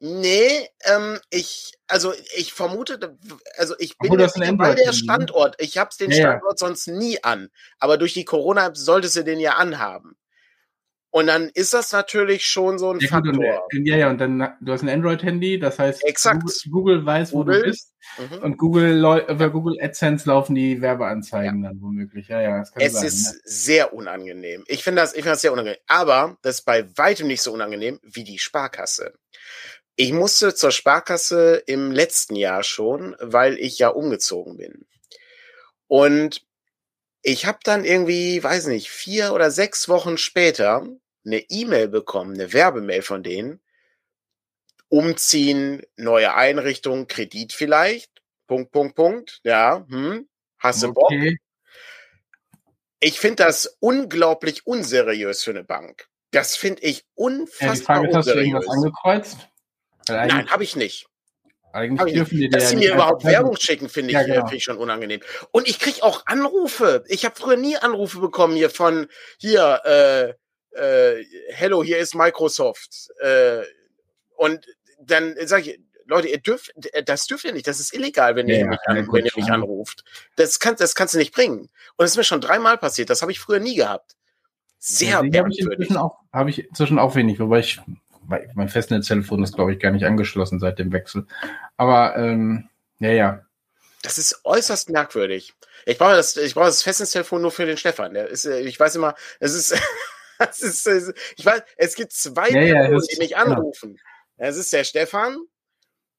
Nee, ähm, ich, also ich vermute, also ich bin Obwohl, jetzt nicht der Standort. Ich hab's den ja, Standort sonst nie an. Aber durch die Corona-App solltest du den ja anhaben. Und dann ist das natürlich schon so ein ja, Faktor. Und, ja, ja, und dann, du hast ein Android-Handy, das heißt, Exakt. Google, Google weiß, Google. wo du bist. Mhm. Und Google, über Google AdSense laufen die Werbeanzeigen ja. dann womöglich. Ja, ja, das kann es sein, ist ja. sehr unangenehm. Ich finde das, ich finde das sehr unangenehm. Aber das ist bei weitem nicht so unangenehm wie die Sparkasse. Ich musste zur Sparkasse im letzten Jahr schon, weil ich ja umgezogen bin. Und ich habe dann irgendwie, weiß nicht, vier oder sechs Wochen später eine E-Mail bekommen, eine Werbemail von denen. Umziehen, neue Einrichtung, Kredit vielleicht. Punkt, Punkt, Punkt. Ja, hm. Hast du Bock? Ich finde das unglaublich unseriös für eine Bank. Das finde ich unfassbar ja, die Frage, unseriös. Hast du irgendwas angekreuzt? Nein, habe ich nicht. Eigentlich dürfen die Dass sie mir überhaupt Werbung schicken, finde ich, ja, genau. find ich schon unangenehm. Und ich kriege auch Anrufe. Ich habe früher nie Anrufe bekommen hier von hier, äh, äh, hello, hier ist Microsoft. Äh, und dann sage ich, Leute, ihr dürft, das dürft ihr nicht, das ist illegal, wenn ihr, ja, mich, an, wenn ihr mich anruft. Das, kann, das kannst du nicht bringen. Und das ist mir schon dreimal passiert, das habe ich früher nie gehabt. Sehr ja, merkwürdig. Habe ich, inzwischen auch, hab ich inzwischen auch wenig, wobei ich, mein Festnetztelefon ist, glaube ich, gar nicht angeschlossen seit dem Wechsel. Aber, ähm, ja, ja. Das ist äußerst merkwürdig. Ich brauche das, ich brauche das Festnetztelefon nur für den Stefan. Der ist, äh, ich weiß immer, es ist, [LAUGHS] es ist, ich weiß, es gibt zwei ja, Personen, ja, die mich anrufen. Es ist der Stefan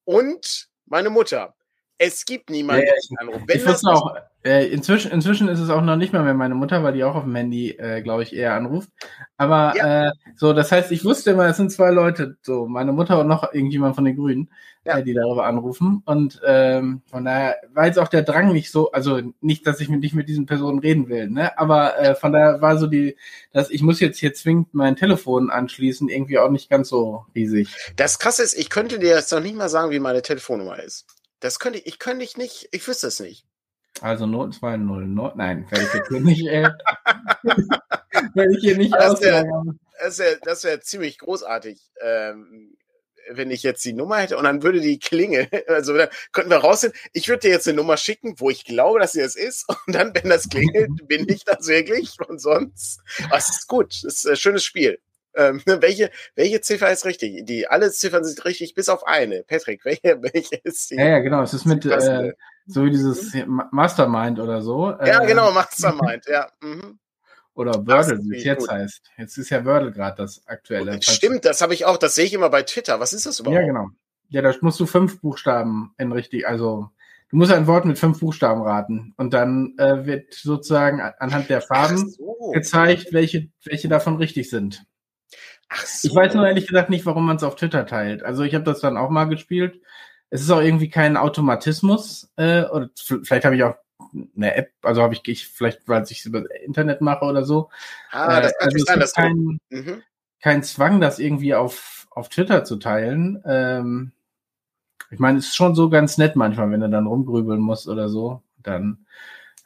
und meine Mutter. Es gibt niemanden, ja, ich, anruft. Wenn ich auch, äh, inzwischen, inzwischen ist es auch noch nicht mal mehr meine Mutter, weil die auch auf dem Handy, äh, glaube ich, eher anruft. Aber ja. äh, so, das heißt, ich wusste immer, es sind zwei Leute, so meine Mutter und noch irgendjemand von den Grünen, ja. äh, die darüber anrufen. Und ähm, von daher war jetzt auch der Drang nicht so, also nicht, dass ich mit, nicht mit diesen Personen reden will, ne? Aber äh, von daher war so die, dass ich muss jetzt hier zwingend mein Telefon anschließen, irgendwie auch nicht ganz so riesig. Das krasse ist, ich könnte dir jetzt noch nicht mal sagen, wie meine Telefonnummer ist. Das könnte ich, ich könnte ich nicht, ich wüsste es nicht. Also 0209, nein, werde ich jetzt hier nicht, äh, [LAUGHS] werde ich hier nicht das wäre das wär, das wär ziemlich großartig, ähm, wenn ich jetzt die Nummer hätte und dann würde die klingeln. [LAUGHS] Also könnten wir rausfinden. Ich würde dir jetzt eine Nummer schicken, wo ich glaube, dass sie es ist. [LAUGHS] Und dann, wenn das klingelt, bin ich das wirklich. Und sonst, es ist gut. Es ist ein schönes Spiel. Ähm, welche, welche Ziffer ist richtig? Die, alle Ziffern sind richtig, bis auf eine. Patrick, welche, welche ist die? Ja, ja genau. Es ist mit, äh, so wie dieses Mastermind oder so. Ja, äh, genau, [LAUGHS] Mastermind, ja. Mhm. Oder Wordle, wie es jetzt gut. heißt. Jetzt ist ja Wordle gerade das aktuelle. Stimmt, das habe ich auch, das sehe ich immer bei Twitter. Was ist das überhaupt? Ja, genau. Ja, da musst du fünf Buchstaben in richtig, also du musst ein Wort mit fünf Buchstaben raten und dann äh, wird sozusagen anhand der Farben so. gezeigt, welche, welche davon richtig sind. Ach so. Ich weiß nur ehrlich gesagt nicht, warum man es auf Twitter teilt. Also ich habe das dann auch mal gespielt. Es ist auch irgendwie kein Automatismus. Äh, oder vielleicht habe ich auch eine App, also habe ich, ich vielleicht, weil ich es über Internet mache oder so. Ah, das äh, kann also sein, dass kein, mhm. kein Zwang, das irgendwie auf, auf Twitter zu teilen. Ähm, ich meine, es ist schon so ganz nett manchmal, wenn du dann rumgrübeln musst oder so. Dann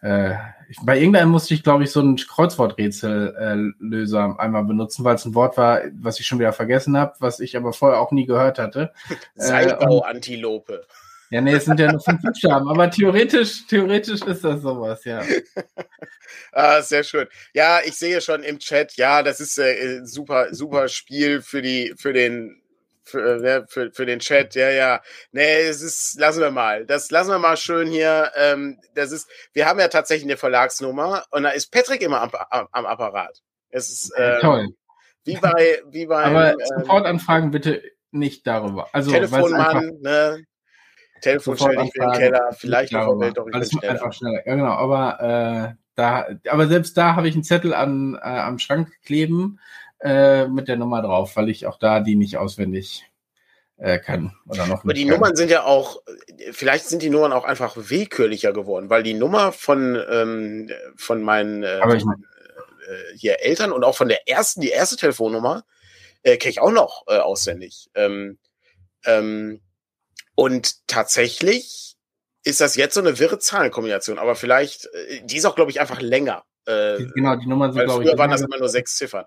äh, ich, bei irgendeinem musste ich, glaube ich, so einen Kreuzworträtsellöser äh, einmal benutzen, weil es ein Wort war, was ich schon wieder vergessen habe, was ich aber vorher auch nie gehört hatte. [LAUGHS] Seilbau-Antilope. Äh, ja, nee, es sind ja nur fünf [LAUGHS] Buchstaben, aber theoretisch, theoretisch ist das sowas, ja. [LAUGHS] ah, sehr schön. Ja, ich sehe schon im Chat, ja, das ist äh, super, super Spiel für die, für den für, ne, für, für den Chat, ja, ja. Nee, es ist, lassen wir mal. Das lassen wir mal schön hier. Ähm, das ist, wir haben ja tatsächlich eine Verlagsnummer und da ist Patrick immer am, am, am Apparat. Es ist ähm, toll. Wie bei, wie [LAUGHS] bei. Aber ähm, Supportanfragen bitte nicht darüber. Also Telefonmann, ne? Telefon stell dich in den Keller, vielleicht auf der Welt doch Alles schneller. einfach schneller. Ja, genau, aber äh, da, aber selbst da habe ich einen Zettel an, äh, am Schrank kleben äh, mit der Nummer drauf, weil ich auch da die nicht auswendig äh, kann oder noch. Aber die kann. Nummern sind ja auch, vielleicht sind die Nummern auch einfach willkürlicher geworden, weil die Nummer von ähm, von meinen äh, ich, äh, hier Eltern und auch von der ersten, die erste Telefonnummer kenne ich auch noch auswendig. Ähm, ähm, und tatsächlich ist das jetzt so eine wirre Zahlenkombination, aber vielleicht, die ist auch, glaube ich, einfach länger. Äh, genau, die Nummern sind, glaube ich. Früher waren das immer nur sechs Ziffern.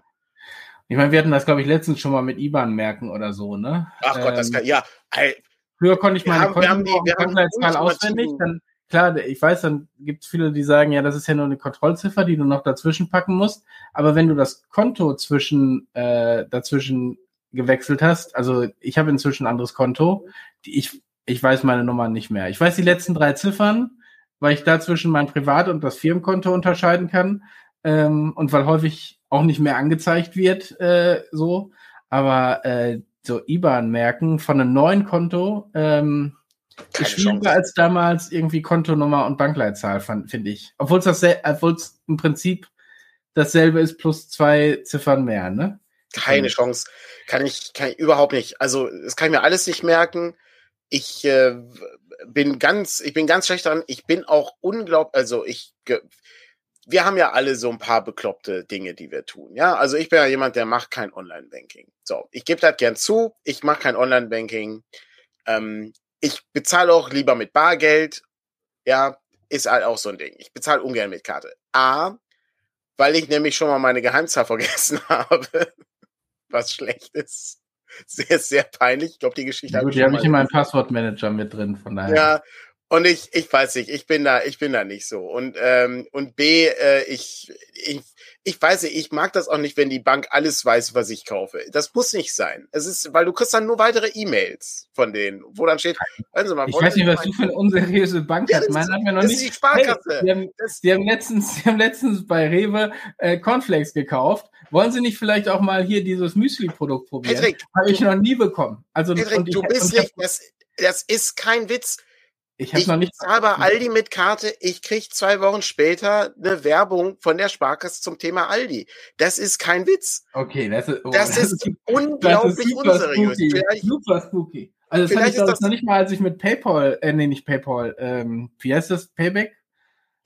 Ich meine, wir hatten das, glaube ich, letztens schon mal mit IBAN merken oder so, ne? Ach Gott, das ähm, kann, ja. Früher konnte ich meine Kontenzahl auswendig, dann, klar, ich weiß, dann gibt es viele, die sagen, ja, das ist ja nur eine Kontrollziffer, die du noch dazwischen packen musst. Aber wenn du das Konto zwischen, äh, dazwischen gewechselt hast, also ich habe inzwischen ein anderes Konto, die, ich, ich weiß meine Nummer nicht mehr. Ich weiß die letzten drei Ziffern, weil ich dazwischen mein Privat- und das Firmenkonto unterscheiden kann. Ähm, und weil häufig auch nicht mehr angezeigt wird, äh, so. Aber äh, so IBAN-Merken von einem neuen Konto ähm, ist schwieriger als damals irgendwie Kontonummer und Bankleitzahl, finde ich. Obwohl es obwohl es im Prinzip dasselbe ist, plus zwei Ziffern mehr, ne? Keine Chance. Kann ich, kann ich überhaupt nicht. Also, das kann ich mir alles nicht merken. Ich äh, bin ganz, ich bin ganz schlecht daran. Ich bin auch unglaublich, also ich wir haben ja alle so ein paar bekloppte Dinge, die wir tun. Ja, also ich bin ja jemand, der macht kein Online-Banking. So, ich gebe das gern zu. Ich mache kein Online-Banking. Ähm, ich bezahle auch lieber mit Bargeld. Ja, ist halt auch so ein Ding. Ich bezahle ungern mit Karte. A, weil ich nämlich schon mal meine Geheimzahl [LAUGHS] vergessen habe. Was schlecht ist. Sehr, sehr peinlich. Ich glaube, die Geschichte habe ich, hab ich in meinem Passwortmanager mit drin, von daher. Ja, und ich, ich weiß nicht, ich bin da, ich bin da nicht so. Und, ähm, und B, äh, ich, ich, ich weiß nicht, ich mag das auch nicht, wenn die Bank alles weiß, was ich kaufe. Das muss nicht sein. Es ist, weil du kriegst dann nur weitere E-Mails von denen, wo dann steht, hören Sie mal, ich weiß nicht, was du für eine unseriöse Bank ja, hast. Meine hat mir noch das nicht. Ist die Sparkasse. Hey, die, haben, die, haben, letztens, die haben letztens bei Rewe äh, Cornflakes gekauft. Wollen Sie nicht vielleicht auch mal hier dieses Müsli-Produkt probieren? Habe ich noch nie bekommen. Also Patrick, ich, du bist nicht, das, das ist kein Witz. Ich habe noch nicht. bei Aldi mit Karte, ich krieg zwei Wochen später eine Werbung von der Sparkasse zum Thema Aldi. Das ist kein Witz. Okay, das ist, oh, das, das ist unglaublich das ist unseriös. Spooky. Vielleicht, super spooky. Also das vielleicht ich, ist das noch nicht mal, als ich mit PayPal, äh, nee, nicht PayPal, ähm, wie heißt das? Payback?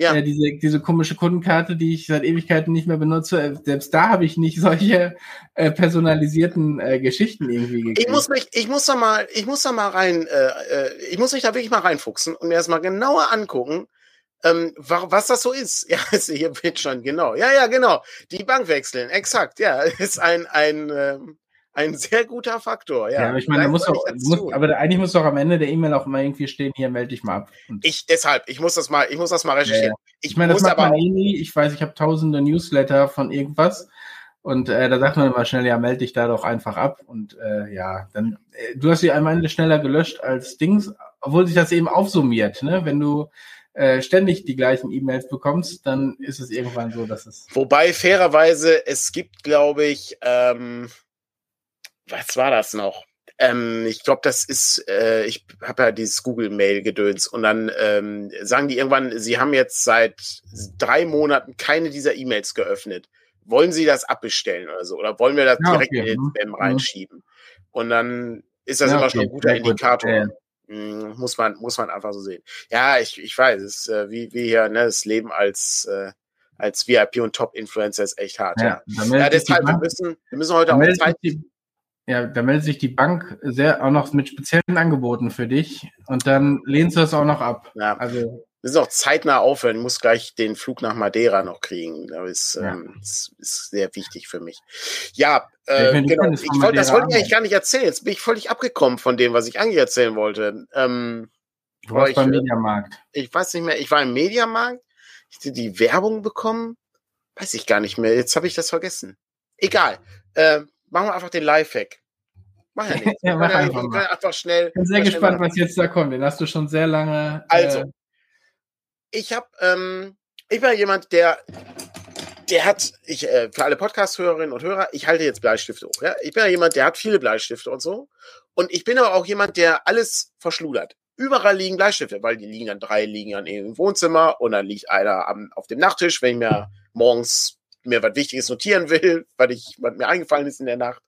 Ja. Äh, diese, diese komische Kundenkarte, die ich seit Ewigkeiten nicht mehr benutze, äh, selbst da habe ich nicht [LAUGHS] solche äh, personalisierten äh, Geschichten irgendwie gekriegt. Ich muss mich, ich muss da mal, ich muss da mal rein, äh, äh, ich muss mich da wirklich mal reinfuchsen und mir das mal genauer angucken, ähm, was das so ist. [LAUGHS] Ja, ist hier wird schon, genau. Ja, ja, genau. Die Bank wechseln, exakt, ja. [LAUGHS] Ist ein, ein, ähm, ein sehr guter Faktor, ja. Ja, aber ich meine, muss auch, muss, aber eigentlich muss doch am Ende der E-Mail auch mal irgendwie stehen, hier melde dich mal ab. Und ich deshalb, ich muss das mal, ich muss das mal recherchieren. Ja, Ich, ich meine, das macht man eh nie. Ich weiß, ich habe tausende Newsletter von irgendwas. Und äh, da sagt man immer schnell, ja, melde dich da doch einfach ab. Und äh, ja, dann, äh, du hast sie am Ende schneller gelöscht als Dings, obwohl sich das eben aufsummiert, ne? Wenn du äh, ständig die gleichen E-Mails bekommst, dann ist es irgendwann so, dass es. Wobei fairerweise, es gibt, glaube ich, ähm, was war das noch? Ähm, ich glaube, das ist, äh, ich habe ja dieses Google-Mail-Gedöns und dann ähm, sagen die irgendwann, sie haben jetzt seit drei Monaten keine dieser E-Mails geöffnet. Wollen Sie das abbestellen oder so? Oder wollen wir das ja, direkt okay. in den mhm. Spam mhm. reinschieben? Und dann ist das ja, immer okay. schon ein guter Indikator. Gut. Mhm, muss man, muss man einfach so sehen. Ja, ich, ich weiß, es ist äh, wie, wie hier, ne, das Leben als äh, als VIP und Top-Influencer ist echt hart. Ja, ja. ja deshalb, wir müssen, wir müssen heute auch Zeit. Die, ja, da meldet sich die Bank sehr auch noch mit speziellen Angeboten für dich und dann lehnst du das auch noch ab. Ja. Also wir müssen auch zeitnah aufhören. Ich muss gleich den Flug nach Madeira noch kriegen. Das ist, ja. ähm, das ist sehr wichtig für mich. Ja, äh, genau. Ich wollte, das wollte ich eigentlich gar nicht erzählen. Jetzt bin ich völlig abgekommen von dem, was ich eigentlich erzählen wollte. Ähm, du warst beim Mediamarkt. Ich weiß nicht mehr. Ich war im Mediamarkt. Ich hatte die Werbung bekommen. Weiß ich gar nicht mehr. Jetzt habe ich das vergessen. Egal. Äh, machen wir einfach den Lifehack. Mach ja [LAUGHS] nichts. ja, mach einfach, mal. einfach schnell. Ich bin sehr gespannt, was jetzt da kommt. Den hast du schon sehr lange. Also, äh, ich habe, ähm, ich bin jemand, der, der hat, ich, äh, für alle Podcast-Hörerinnen und Hörer, ich halte jetzt Bleistifte hoch. Ja? Ich bin ja jemand, der hat viele Bleistifte und so. Und ich bin aber auch jemand, der alles verschludert. Überall liegen Bleistifte, weil die liegen dann drei, liegen dann im Wohnzimmer und dann liegt einer am, auf dem Nachttisch, wenn ich mir morgens mir was Wichtiges notieren will, weil ich, was mir eingefallen ist in der Nacht.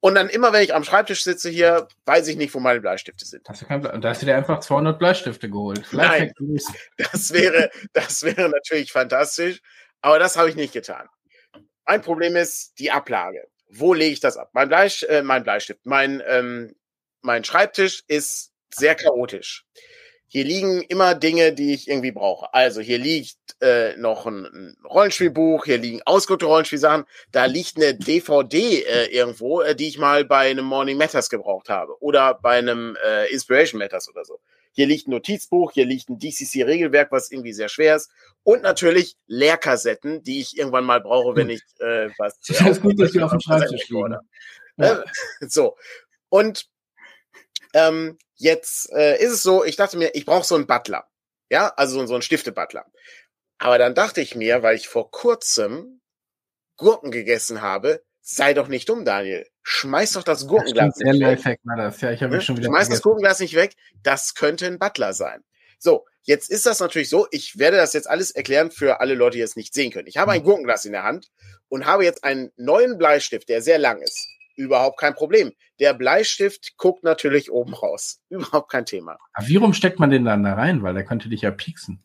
Und dann immer, wenn ich am Schreibtisch sitze hier, weiß ich nicht, wo meine Bleistifte sind. Hast du kein Ble und da hast du dir einfach 200 Bleistifte geholt. Nein, das wäre, das wäre natürlich fantastisch, aber das habe ich nicht getan. Mein Problem ist die Ablage. Wo lege ich das ab? Mein, Bleist äh, mein Bleistift, mein, ähm, mein Schreibtisch ist sehr chaotisch. Hier liegen immer Dinge, die ich irgendwie brauche. Also hier liegt äh, noch ein, ein Rollenspielbuch, hier liegen ausgedruckte Rollenspielsachen, da liegt eine DVD äh, irgendwo, äh, die ich mal bei einem Morning Matters gebraucht habe oder bei einem äh, Inspiration Matters oder so. Hier liegt ein Notizbuch, hier liegt ein DCC-Regelwerk, was irgendwie sehr schwer ist. Und natürlich Leerkassetten, die ich irgendwann mal brauche, wenn ich äh, was. [LAUGHS] Das ist gut, dass die auf dem Schreibtisch liegen. Ja. Äh, [LAUGHS] so. Und ähm, jetzt äh, ist es so, ich dachte mir, ich brauche so einen Butler. Ja, also so einen Stifte-Butler. Aber dann dachte ich mir, weil ich vor kurzem Gurken gegessen habe, sei doch nicht dumm, Daniel. Schmeiß doch das Gurkenglas das nicht weg. Das. Ja, ich habe hm? schon wieder Schmeiß das Gurkenglas nicht weg. Das könnte ein Butler sein. So, jetzt ist das natürlich so. Ich werde das jetzt alles erklären für alle Leute, die es nicht sehen können. Ich habe ein hm. Gurkenglas in der Hand und habe jetzt einen neuen Bleistift, der sehr lang ist überhaupt kein Problem. Der Bleistift guckt natürlich oben raus. [LAUGHS] Überhaupt kein Thema. Aber wie rum steckt man den dann da rein? Weil der könnte dich ja pieksen.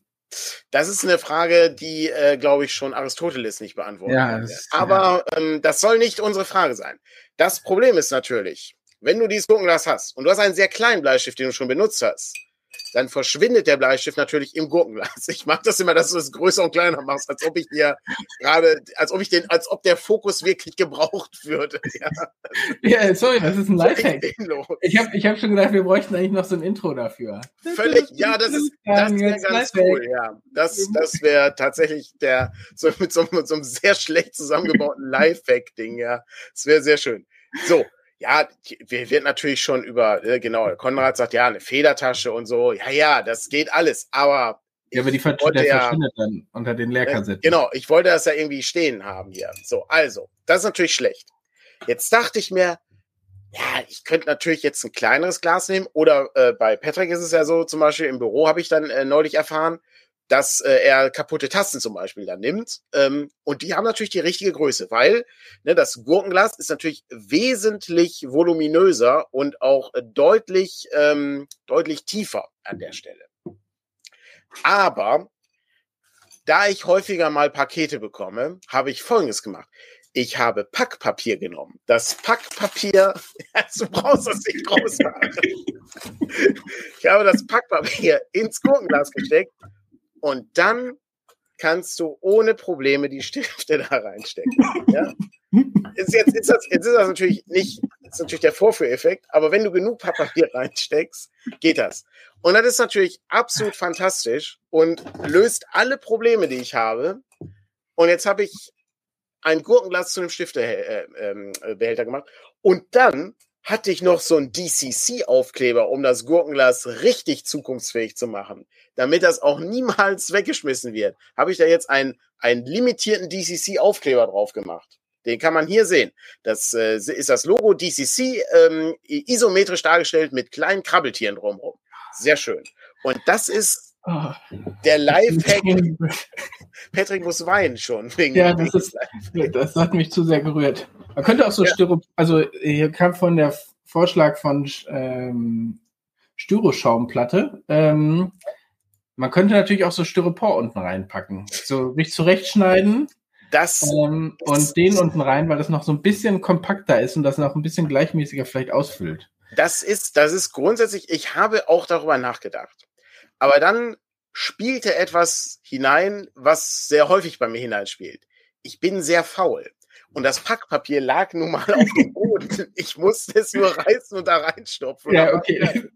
Das ist eine Frage, die, äh, glaube ich, schon Aristoteles nicht beantwortet ja, das, Aber ja. ähm, das soll nicht unsere Frage sein. Das Problem ist natürlich, wenn du dieses Gurkenglas hast und du hast einen sehr kleinen Bleistift, den du schon benutzt hast, dann verschwindet der Bleistift natürlich im Gurkenglas. Ich mag das immer, dass du es größer und kleiner machst, als ob ich dir gerade, als ob ich den, als ob der Fokus wirklich gebraucht würde. [LAUGHS] Ja, ja sorry, das ist ein Lifehack. Ich habe ich hab schon gedacht, wir bräuchten eigentlich noch so ein Intro dafür. Völlig, ja, das ist, das wäre ganz cool, ja. Das, das wäre tatsächlich der, so mit so, mit so einem sehr schlecht zusammengebauten [LAUGHS] Lifehack-Ding, ja. Das wäre sehr schön. So, ja, wir wird natürlich schon über, äh, genau, Konrad sagt, ja, eine Federtasche und so, ja, ja, das geht alles, aber. Ja, aber die ver der ja, verschwindet dann unter den Leerkassetten. Genau, ich wollte das ja irgendwie stehen haben hier. So, also, das ist natürlich schlecht. Jetzt dachte ich mir, ja, ich könnte natürlich jetzt ein kleineres Glas nehmen oder äh, bei Patrick ist es ja so, zum Beispiel im Büro habe ich dann äh, neulich erfahren, dass äh, er kaputte Tasten zum Beispiel dann nimmt. Ähm, und die haben natürlich die richtige Größe, weil ne, das Gurkenglas ist natürlich wesentlich voluminöser und auch äh, deutlich, ähm, deutlich tiefer an der Stelle. Aber da ich häufiger mal Pakete bekomme, habe ich Folgendes gemacht. Ich habe Packpapier genommen. Das Packpapier, [LAUGHS] du brauchst das nicht groß machen. Ich habe das Packpapier ins Gurkenglas gesteckt und dann kannst du ohne Probleme die Stifte [LAUGHS] da reinstecken. Ja? Ist jetzt, ist das, jetzt ist das natürlich nicht, ist natürlich der Vorführeffekt, aber wenn du genug Papier reinsteckst, geht das. Und das ist natürlich absolut fantastisch und löst alle Probleme, die ich habe. Und jetzt habe ich ein Gurkenglas zu einem Stiftebehälter äh, gemacht. Und dann hatte ich noch so einen DCC-Aufkleber, um das Gurkenglas richtig zukunftsfähig zu machen, damit das auch niemals weggeschmissen wird. Habe ich da jetzt einen, einen limitierten DCC-Aufkleber drauf gemacht. Den kann man hier sehen. Das äh, ist das Logo DCC ähm, isometrisch dargestellt mit kleinen Krabbeltieren drumherum. Sehr schön. Und das ist oh, der Lifehack. Patrick muss weinen schon. Wegen ja, das, ist, das hat mich zu sehr gerührt. Man könnte auch so ja. Styro, also hier kam von der Vorschlag von ähm, Styroschaumplatte. Ähm, man könnte natürlich auch so Styropor unten reinpacken. So richtig zurechtschneiden. Das ähm, und den unten rein, weil das noch so ein bisschen kompakter ist und das noch ein bisschen gleichmäßiger vielleicht ausfüllt. Das ist, das ist grundsätzlich, ich habe auch darüber nachgedacht. Aber dann spielte etwas hinein, was sehr häufig bei mir hineinspielt. Ich bin sehr faul. Und das Packpapier lag nun mal auf dem [LAUGHS] Boden. Ich musste es nur reißen und da reinstopfen. Ja, okay.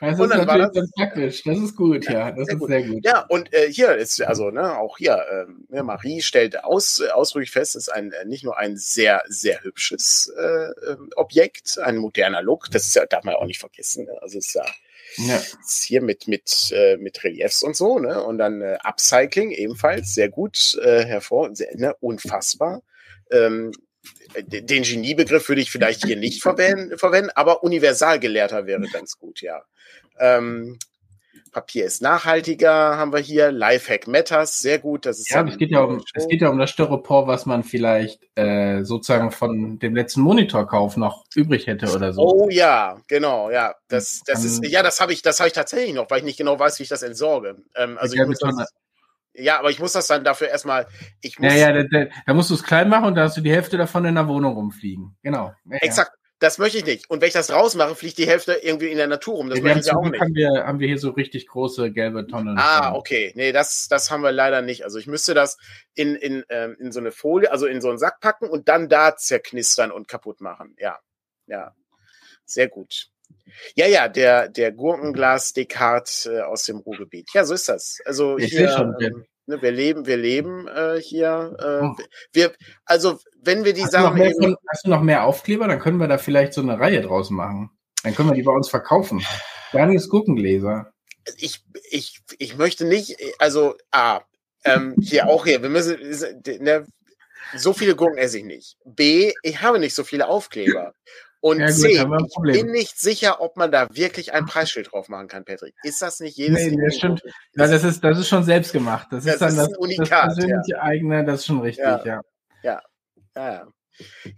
Das ist natürlich das, praktisch. Das ist gut, ja. Das ist gut. sehr gut. Ja, und äh, hier ist, also, ne, auch hier, äh, Marie stellt aus, äh, ausdrücklich fest, ist ein, äh, nicht nur ein sehr, sehr hübsches äh, ähm, Objekt, ein moderner Look. Das ist ja, darf man ja auch nicht vergessen. Ne? Also, es ist ja, ja. Ist hier mit, mit, äh, mit Reliefs und so, ne? Und dann äh, Upcycling ebenfalls sehr gut äh, hervor, sehr, ne? unfassbar. Ähm, den Geniebegriff würde ich vielleicht hier nicht verwenden, verwenden aber Universalgelehrter wäre ganz gut, ja. Ähm, Papier ist nachhaltiger, haben wir hier. Lifehack Matters, sehr gut. Das ist ja, es geht ja um, es geht ja um das Styropor, was man vielleicht äh, sozusagen von dem letzten Monitorkauf noch übrig hätte oder so. Oh ja, genau, ja. Das, das ist, ja, das habe ich, das habe ich tatsächlich noch, weil ich nicht genau weiß, wie ich das entsorge. Ähm, also ich muss das, ja, aber ich muss das dann dafür erstmal. Ich muss, ja, ja, da, da, da musst du es klein machen und da hast du die Hälfte davon in der Wohnung rumfliegen. Genau. Ja, exakt. Ja. Das möchte ich nicht. Und wenn ich das rausmache, fliegt die Hälfte irgendwie in der Natur rum. Das ja, möchte ich auch nicht. Haben wir, haben wir hier so richtig große gelbe Tonnen. Ah, okay. Nee, das, das haben wir leider nicht. Also ich müsste das in, in, ähm, in so eine Folie, also in so einen Sack packen und dann da zerknistern und kaputt machen. Ja. Ja. Sehr gut. Ja, ja, der, der Gurkenglas Descartes äh, aus dem Ruhrgebiet. Ja, so ist das. Also ich hier, schon, ähm, ne, wir leben, wir leben äh, hier. Äh, oh. Wir, also wenn wir die hast Sachen. Du von, hast du noch mehr Aufkleber? Dann können wir da vielleicht so eine Reihe draus machen. Dann können wir die bei uns verkaufen. Daniels Gurkengläser. Ich, ich, ich möchte nicht, also, ah, ähm, hier auch hier, wir müssen, ne, so viele Gurken esse ich nicht. B, ich habe nicht so viele Aufkleber. Und ja, gut, C, ich bin nicht sicher, ob man da wirklich ein Preisschild drauf machen kann, Patrick. Ist das nicht jedes nee, das stimmt. Ja, das ist, das ist schon selbst gemacht. Das, das ist dann ist das, Unikat, das persönliche ja. eigene, das ist schon richtig, ja. Ja, ja.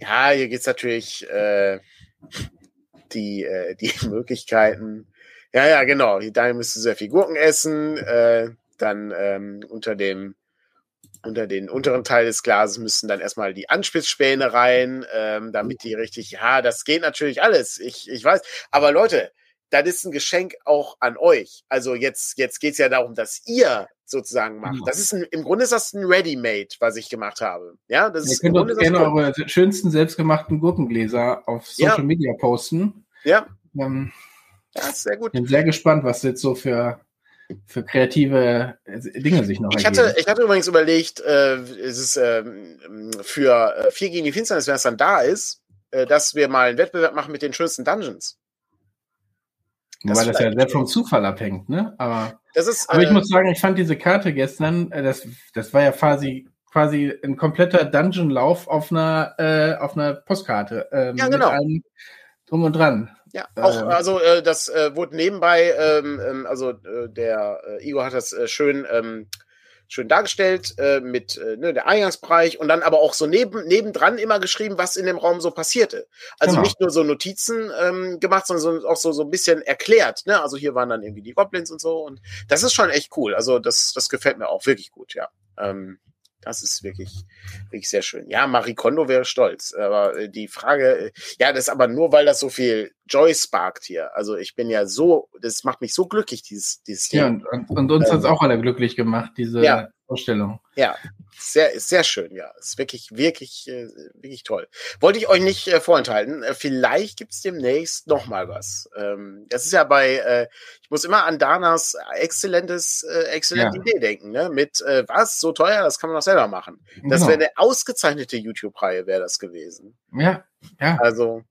ja. hier geht's natürlich äh, die, äh, die [LAUGHS] Möglichkeiten. Ja, ja, genau. Da müsst ihr sehr viel Gurken essen. Äh, dann ähm, unter dem unter den unteren Teil des Glases müssen dann erstmal die Anspitzspäne rein, ähm, damit die richtig, ja, das geht natürlich alles. Ich, ich weiß. Aber Leute, das ist ein Geschenk auch an euch. Also jetzt, jetzt geht's ja darum, dass ihr sozusagen macht. Das ist ein, im Grunde ist das ein Ready-Made, was ich gemacht habe. Ja, das Ihr ist im könnt Grunde das gerne eure schönsten selbstgemachten Gurkengläser auf Ja. Social Media posten. Ja, Ähm, ja, sehr gut. bin sehr gespannt, was jetzt so für, für kreative äh, Dinge sich noch Ich ergeben. hatte, ich hatte übrigens überlegt, äh, es ist ähm, für äh, vier gegen die Finsternis, wenn es dann da ist, äh, dass wir mal einen Wettbewerb machen mit den schönsten Dungeons. Wobei das das ja sehr vom Zufall abhängt, ne? Aber, Das ist, aber ich äh, muss sagen, ich fand diese Karte gestern, äh, das, das war ja quasi quasi ein kompletter Dungeon-Lauf auf einer, auf einer Postkarte. Ja, genau. Mit allem drum und dran. Ja, auch, Ähm. also äh, das äh, wurde nebenbei, ähm, ähm, also äh, der äh, Igor hat das äh, schön, ähm, schön dargestellt äh, mit äh, ne, der Eingangsbereich und dann aber auch so neben, nebendran immer geschrieben, was in dem Raum so passierte. Also Genau. nicht nur so Notizen ähm, gemacht, sondern so, auch so, so ein bisschen erklärt. Ne? Also hier waren dann irgendwie die Goblins und so und das ist schon echt cool. Also das, das gefällt mir auch wirklich gut, ja. Ähm, das ist wirklich, wirklich sehr schön. Ja, Marie Kondo wäre stolz. Aber äh, die Frage, äh, ja, das ist aber nur, weil das so viel Joy sparkt hier. Also ich bin ja so, das macht mich so glücklich, dieses, dieses Ja, und, und, uns Ähm. hat's auch alle glücklich gemacht, diese Ja. Vorstellung. Ja, sehr, sehr schön, ja. Ist wirklich, wirklich, äh, wirklich toll. Wollte ich euch nicht äh, vorenthalten. Äh, vielleicht gibt's demnächst noch mal was. Ähm, das ist ja bei, äh, ich muss immer an Danas exzellentes, äh, exzellente Ja. Idee denken, ne? Mit äh, was, so teuer, das kann man doch selber machen. Das Genau. wäre eine ausgezeichnete YouTube-Reihe, wäre das gewesen. Ja, ja. Also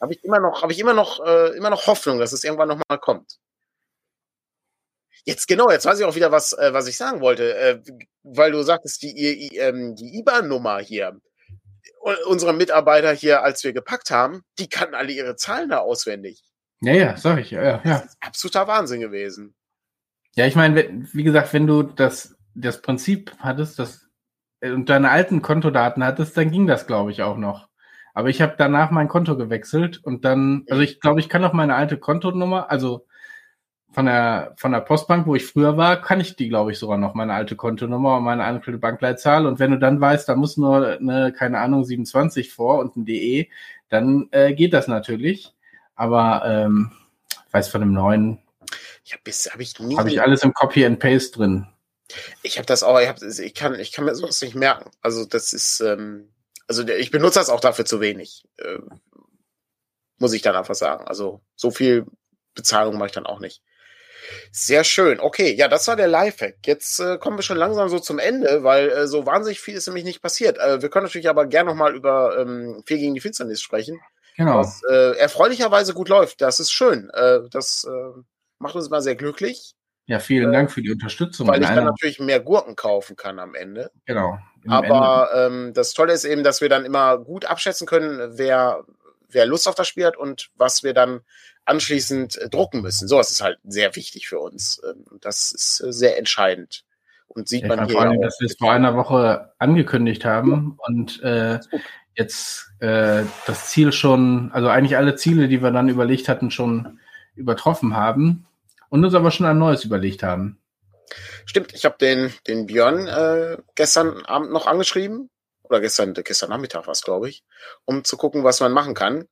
habe ich immer noch, habe ich immer noch, äh, immer noch Hoffnung, dass es irgendwann noch mal kommt. Jetzt genau, jetzt weiß ich auch wieder, was, äh, was ich sagen wollte, äh, weil du sagtest, die, I- ähm, die IBAN-Nummer hier, unsere Mitarbeiter hier, als wir gepackt haben, die kannten alle ihre Zahlen da auswendig. Ja, ja, sag ich, ja, ja. Das ist absoluter Wahnsinn gewesen. Ja, ich meine, wie gesagt, wenn du das, das Prinzip hattest, das äh, und deine alten Kontodaten hattest, dann ging das, glaube ich, auch noch. Aber ich habe danach mein Konto gewechselt und dann, also ich glaube, ich kann noch meine alte Kontonummer, also von der von der Postbank, wo ich früher war, kann ich die, glaube ich, sogar noch meine alte Kontonummer und meine alte Bankleitzahl. Und wenn du dann weißt, da muss nur eine, keine Ahnung, 27 vor und ein DE, dann äh, geht das natürlich. Aber ähm, weiß von dem neuen Ich habe bis, habe ich nie, habe ich alles im Copy and Paste drin. ich habe das auch, ich, hab, ich kann, ich kann mir sowas nicht merken. Also das ist, ähm, also ich benutze das auch dafür zu wenig, äh, muss ich dann einfach sagen. Also so viel Bezahlung mache ich dann auch nicht. Sehr schön. Okay, ja, das war der Lifehack. Jetzt äh, kommen wir schon langsam so zum Ende, weil äh, so wahnsinnig viel ist nämlich nicht passiert. Äh, wir können natürlich aber gerne noch mal über ähm, Vier gegen die Finsternis sprechen, Genau. was äh, erfreulicherweise gut läuft. Das ist schön. Äh, das äh, macht uns mal sehr glücklich, Ja, vielen äh, Dank für die Unterstützung. weil ich dann natürlich mehr Gurken kaufen kann am Ende. genau. im Ende. Aber ähm, das Tolle ist eben, dass wir dann immer gut abschätzen können, wer, wer Lust auf das Spiel hat und was wir dann anschließend äh, drucken müssen. Sowas ist halt sehr wichtig für uns. Ähm, das ist äh, sehr entscheidend. Und sieht Ja, man ich hier vor allem, dass wir es vor einer Woche angekündigt haben und äh, jetzt äh, das Ziel schon, also eigentlich alle Ziele, die wir dann überlegt hatten, schon übertroffen haben und uns aber schon ein neues überlegt haben. Stimmt, ich habe den, den Björn äh, gestern Abend noch angeschrieben. Oder gestern, gestern Nachmittag war es, glaube ich, um zu gucken, was man machen kann.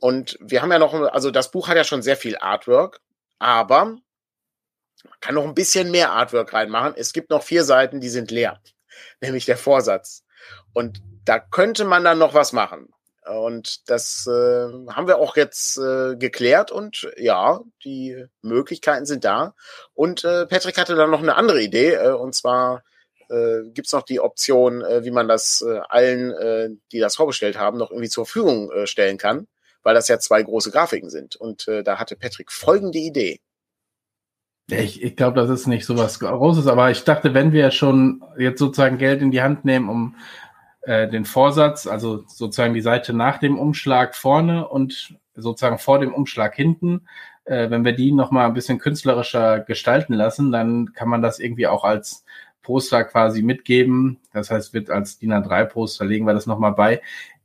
Und wir haben ja noch, also das Buch hat ja schon sehr viel Artwork, aber man kann noch ein bisschen mehr Artwork reinmachen. Es gibt noch vier Seiten, die sind leer, [LAUGHS] nämlich der Vorsatz. Und da könnte man dann noch was machen. Und das äh, haben wir auch jetzt äh, geklärt und ja, die Möglichkeiten sind da. Und äh, Patrick hatte dann noch eine andere Idee, äh, und zwar äh, gibt's noch die Option, äh, wie man das äh, allen, äh, die das vorbestellt haben, noch irgendwie zur Verfügung äh, stellen kann, weil das ja zwei große Grafiken sind. Und äh, da hatte Patrick folgende Idee. Ich, ich glaube, das ist nicht so was Großes, aber ich dachte, wenn wir schon jetzt sozusagen Geld in die Hand nehmen, um äh, den Vorsatz, also sozusagen die Seite nach dem Umschlag vorne und sozusagen vor dem Umschlag hinten, äh, wenn wir die nochmal ein bisschen künstlerischer gestalten lassen, dann kann man das irgendwie auch als Poster quasi mitgeben. Das heißt, wird als DIN A3-Poster legen wir das nochmal bei.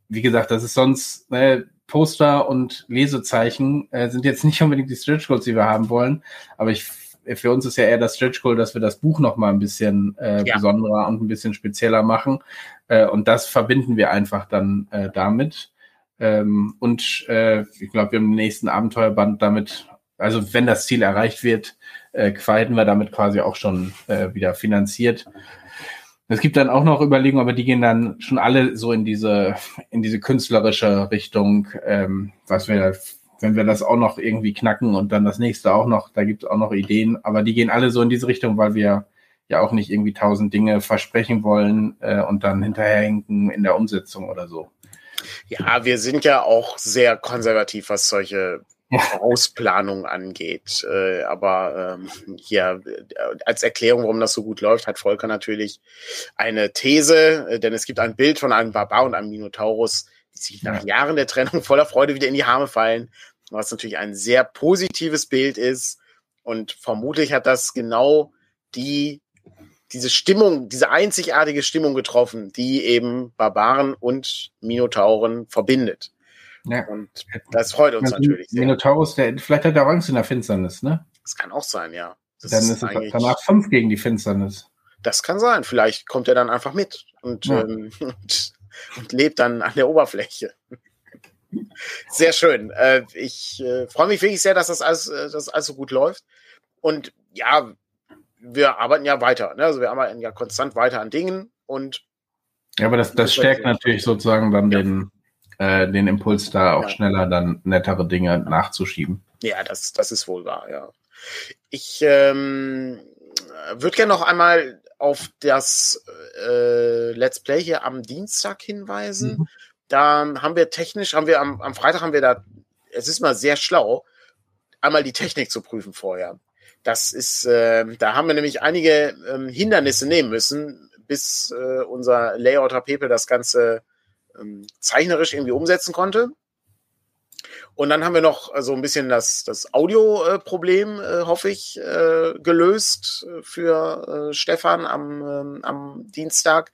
Wie gesagt, das ist sonst ne, Poster und Lesezeichen äh, sind jetzt nicht unbedingt die Stretch Goals, die wir haben wollen, aber ich für uns ist ja eher das Stretch Goal, dass wir das Buch noch mal ein bisschen äh, Ja. besonderer und ein bisschen spezieller machen. Äh, und das verbinden wir einfach dann äh, damit. Ähm, und äh, ich glaube, wir haben den nächsten Abenteuerband damit also wenn das Ziel erreicht wird, äh, hätten wir damit quasi auch schon äh, wieder finanziert. Es gibt dann auch noch Überlegungen, aber die gehen dann schon alle so in diese, in diese künstlerische Richtung, ähm, was wir, wenn wir das auch noch irgendwie knacken und dann das nächste auch noch, da gibt es auch noch Ideen, aber die gehen alle so in diese Richtung, weil wir ja auch nicht irgendwie tausend Dinge versprechen wollen äh, und dann hinterherhinken in der Umsetzung oder so. Ja, wir sind ja auch sehr konservativ, was solche Ausplanung angeht. Äh, aber ähm, hier als Erklärung, warum das so gut läuft, hat Volker natürlich eine These, äh, denn es gibt ein Bild von einem Barbar und einem Minotaurus, die sich nach ja. Jahren der Trennung voller Freude wieder in die Arme fallen, was natürlich ein sehr positives Bild ist. Und vermutlich hat das genau die diese Stimmung, diese einzigartige Stimmung getroffen, die eben Barbaren und Minotauren verbindet. Ja. Und das freut uns natürlich sehr. Minotaurus, der, vielleicht hat er Angst in der Finsternis, ne? Das kann auch sein, ja. Das dann ist, es danach fünf gegen die Finsternis. Das kann sein. Vielleicht kommt er dann einfach mit und, ja. ähm, [LAUGHS] und, und, lebt dann an der Oberfläche. Sehr schön. Äh, ich äh, freue mich wirklich sehr, dass das alles, äh, dass alles so gut läuft. Und ja, wir arbeiten ja weiter. Ne? Also wir arbeiten ja konstant weiter an Dingen und ja, aber das, das stärkt natürlich sozusagen dann ja. den, äh, den Impuls da auch ja. schneller dann nettere Dinge nachzuschieben. Ja, das, das ist wohl wahr, ja. Ich ähm, würde gerne noch einmal auf das äh, Let's Play hier am Dienstag hinweisen. Mhm. Da haben wir technisch, haben wir am, am Freitag haben wir da, es ist mal sehr schlau, einmal die Technik zu prüfen vorher. Das ist, äh, da haben wir nämlich einige ähm, Hindernisse nehmen müssen, bis äh, unser Layouter Pepe das Ganze ähm, zeichnerisch irgendwie umsetzen konnte. Und dann haben wir noch so also ein bisschen das, das Audio-Problem, äh, hoffe ich, äh, gelöst für äh, Stefan am, ähm, am Dienstag,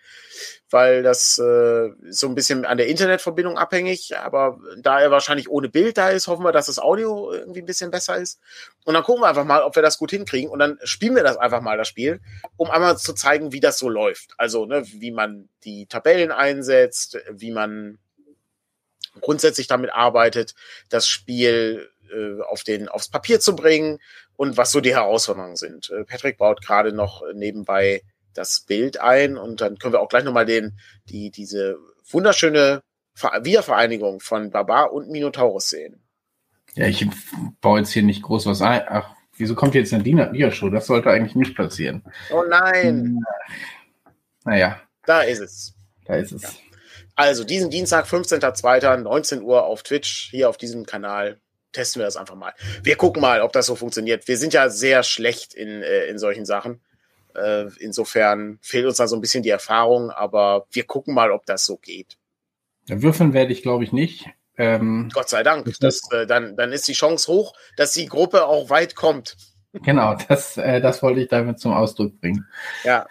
weil das äh, so ein bisschen an der Internetverbindung abhängig, aber da er wahrscheinlich ohne Bild da ist, hoffen wir, dass das Audio irgendwie ein bisschen besser ist. Und dann gucken wir einfach mal, ob wir das gut hinkriegen und dann spielen wir das einfach mal, das Spiel, um einmal zu zeigen, wie das so läuft. Also, ne, wie man die Tabellen einsetzt, wie man grundsätzlich damit arbeitet, das Spiel äh, auf den, aufs Papier zu bringen und was so die Herausforderungen sind. Äh, Patrick baut gerade noch nebenbei das Bild ein und dann können wir auch gleich nochmal den, die, diese wunderschöne Wiedervereinigung von Barbar und Minotaurus sehen. Ja, ich baue jetzt hier nicht groß was ein. Ach, wieso kommt jetzt eine Dia-Show? Das sollte eigentlich nicht passieren. Oh nein. Naja. Da ist es. Da ist es. Ja. Also diesen Dienstag, 15.02., 19 Uhr auf Twitch, hier auf diesem Kanal, testen wir das einfach mal. Wir gucken mal, ob das so funktioniert. Wir sind ja sehr schlecht in, äh, in solchen Sachen. Äh, insofern fehlt uns da so ein bisschen die Erfahrung, aber wir gucken mal, ob das so geht. Ja, würfeln werde ich, glaube ich, nicht. Ähm, Gott sei Dank. Das, äh, dann, dann ist die Chance hoch, dass die Gruppe auch weit kommt. Genau, das, äh, das wollte ich damit zum Ausdruck bringen. Ja.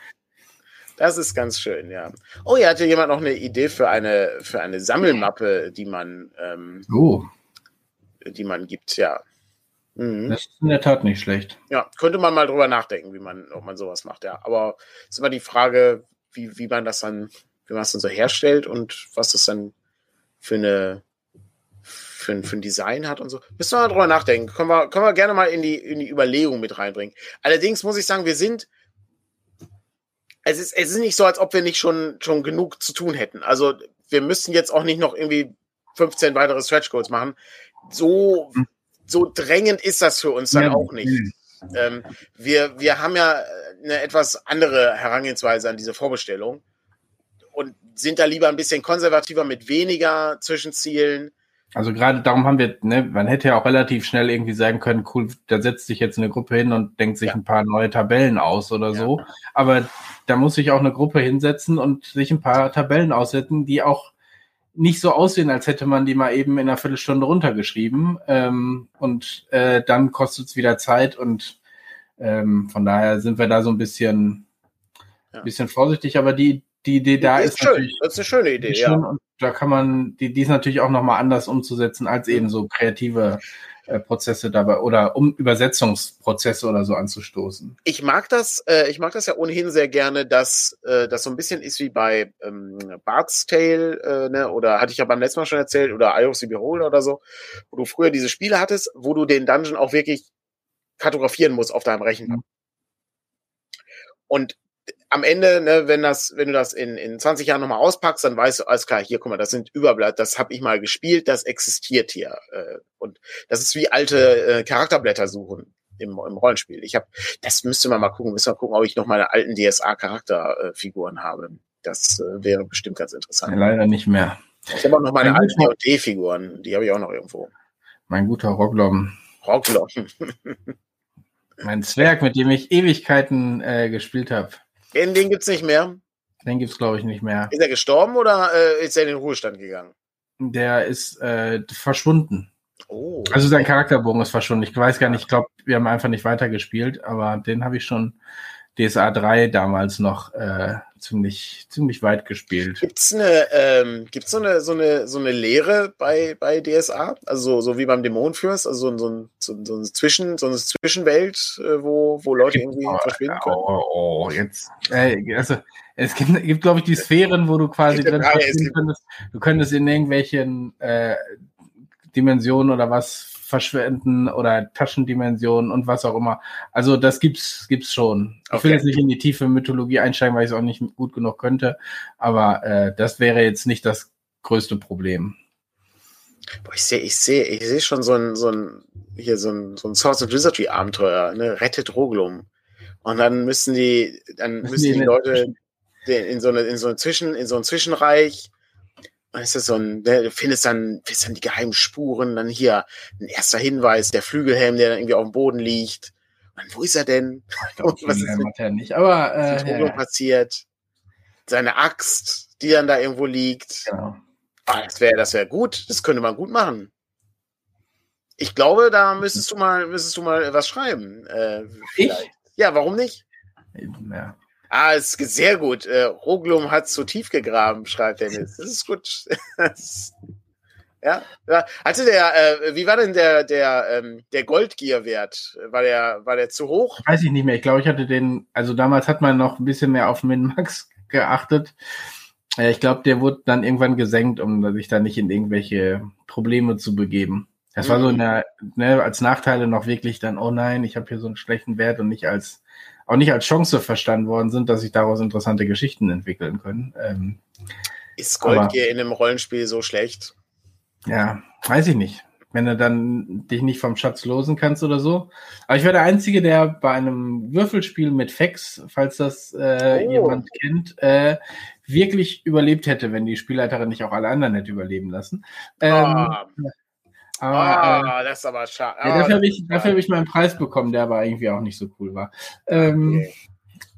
Das ist ganz schön, ja. Oh, hier hatte jemand noch eine Idee für eine, für eine Sammelmappe, die man, ähm, oh. die man gibt, ja. Mhm. Das ist in der Tat nicht schlecht. Ja, könnte man mal drüber nachdenken, wie man, ob man sowas macht, ja. Aber es ist immer die Frage, wie, wie man das dann, wie man es dann so herstellt und was das dann für eine, für ein, für ein Design hat und so. Müssen wir mal drüber nachdenken. Können wir, können wir gerne mal in die, in die Überlegung mit reinbringen. Allerdings muss ich sagen, wir sind, es ist, es ist nicht so, als ob wir nicht schon, schon genug zu tun hätten. Also wir müssten jetzt auch nicht noch irgendwie 15 weitere Stretch Goals machen. So, so drängend ist das für uns dann ja, auch nicht. Ähm, wir, wir haben ja eine etwas andere Herangehensweise an diese Vorbestellung und sind da lieber ein bisschen konservativer mit weniger Zwischenzielen also gerade darum haben wir, ne, man hätte ja auch relativ schnell irgendwie sagen können, cool, da setzt sich jetzt eine Gruppe hin und denkt sich ja. ein paar neue Tabellen aus oder ja. so. Aber da muss sich auch eine Gruppe hinsetzen und sich ein paar Tabellen aussetzen, die auch nicht so aussehen, als hätte man die mal eben in einer Viertelstunde runtergeschrieben. Ähm, und äh, dann kostet es wieder Zeit und ähm, von daher sind wir da so ein bisschen, ja. bisschen vorsichtig. Aber die, die Idee da ist, ist schön. Das ist eine schöne Idee, ja. Und da kann man, die, die ist natürlich auch nochmal anders umzusetzen als eben so kreative Prozesse dabei oder um Übersetzungsprozesse oder so anzustoßen. Ich mag das, äh, ich mag das ja ohnehin sehr gerne, dass äh, das so ein bisschen ist wie bei ähm, Bart's Tale, äh, ne, oder hatte ich ja beim letzten Mal schon erzählt, oder I of the Beholder oder so, wo du früher diese Spiele hattest, wo du den Dungeon auch wirklich kartografieren musst auf deinem Rechner. Mhm. Und am Ende, ne, wenn das, wenn du das in, in 20 Jahren nochmal auspackst, dann weißt du, alles klar, hier, guck mal, das sind Überblatt, das habe ich mal gespielt, das existiert hier. Äh, und das ist wie alte äh, Charakterblätter suchen im, im Rollenspiel. Ich habe, das müsste man mal gucken, müssen wir gucken, ob ich noch meine alten DSA-Charakterfiguren habe. Das äh, wäre bestimmt ganz interessant. Leider nicht mehr. Ich habe auch noch meine alten D&D-Figuren, die habe ich auch noch irgendwo. Mein guter Rocklom. Rocklom. mein Zwerg, mit dem ich Ewigkeiten äh, gespielt habe. Den, den gibt's nicht mehr. Den gibt's glaube ich nicht mehr. Ist er gestorben oder äh, ist er in den Ruhestand gegangen? Der ist äh, verschwunden. Oh. Also sein Charakterbogen ist verschwunden. Ich weiß gar nicht, ich glaube, wir haben einfach nicht weitergespielt, aber den habe ich schon DSA 3 damals noch äh, ziemlich, ziemlich weit gespielt. Gibt's eine, ähm, gibt's so eine, so eine, so eine Lehre bei, bei DSA? Also so, so wie beim Dämonenfürst, also so, so, so, so, ein Zwischen, so eine Zwischenwelt, äh, wo, wo Leute irgendwie oh, verschwinden können? Oh, oh, oh jetzt, äh, also, es gibt, gibt glaube ich, die Sphären, wo du quasi drin könntest. Du könntest in irgendwelchen äh, Dimensionen oder was verschwenden oder Taschendimensionen und was auch immer. Also das gibt's gibt's schon. Okay. Ich will jetzt nicht in die tiefe Mythologie einsteigen, weil ich es auch nicht gut genug könnte, aber äh, das wäre jetzt nicht das größte Problem. Boah, ich sehe, ich sehe, ich sehe schon so ein, so ein, hier so ein, so ein Source of Wizardry Abenteuer, ne, rettet Roglum. Und dann müssen die, dann [LAUGHS] müssen, müssen die, die Leute in so eine, in so ein Zwischen, in so ein Zwischenreich Weißt du, so ein, ne, du findest dann, findest dann die geheimen Spuren, dann hier ein erster Hinweis, der Flügelhelm, der dann irgendwie auf dem Boden liegt. Und wo ist er denn? [LAUGHS] Glaub, was ist mit, er nicht, aber äh, ja. passiert? Seine Axt, die dann da irgendwo liegt. Genau. Ah, das wäre, das wäre gut. Das könnte man gut machen. Ich glaube, da müsstest du mal, müsstest du mal was schreiben. Äh, ich? Ja, warum nicht? Ja. Ah, ist sehr gut. Äh, Roglum hat zu tief gegraben, schreibt Dennis. Das ist gut. [LAUGHS] ja. Hatte der, äh, wie war denn der, der, ähm, der Goldgier-Wert? War der, war der zu hoch? Weiß ich nicht mehr. Ich glaube, ich hatte den, also damals hat man noch ein bisschen mehr auf Min-Max [LAUGHS] geachtet. Äh, ich glaube, der wurde dann irgendwann gesenkt, um sich da nicht in irgendwelche Probleme zu begeben. Das war so in mhm. ne, als Nachteile noch wirklich dann, oh nein, ich habe hier so einen schlechten Wert und nicht als auch nicht als Chance verstanden worden sind, dass sich daraus interessante Geschichten entwickeln können. Ähm, ist Goldgier in einem Rollenspiel so schlecht? Ja, weiß ich nicht. Wenn du dann dich nicht vom Schatz losen kannst oder so. Aber ich war der Einzige, der bei einem Würfelspiel mit Fex, falls das äh, oh. jemand kennt, äh, wirklich überlebt hätte, wenn die Spielleiterin nicht auch alle anderen hätte überleben lassen. Ähm, ah. Aber, ah, äh, das ist aber schade. Ja, dafür habe ich, dafür hab ich meinen Preis bekommen, der aber irgendwie auch nicht so cool war. Ähm, okay.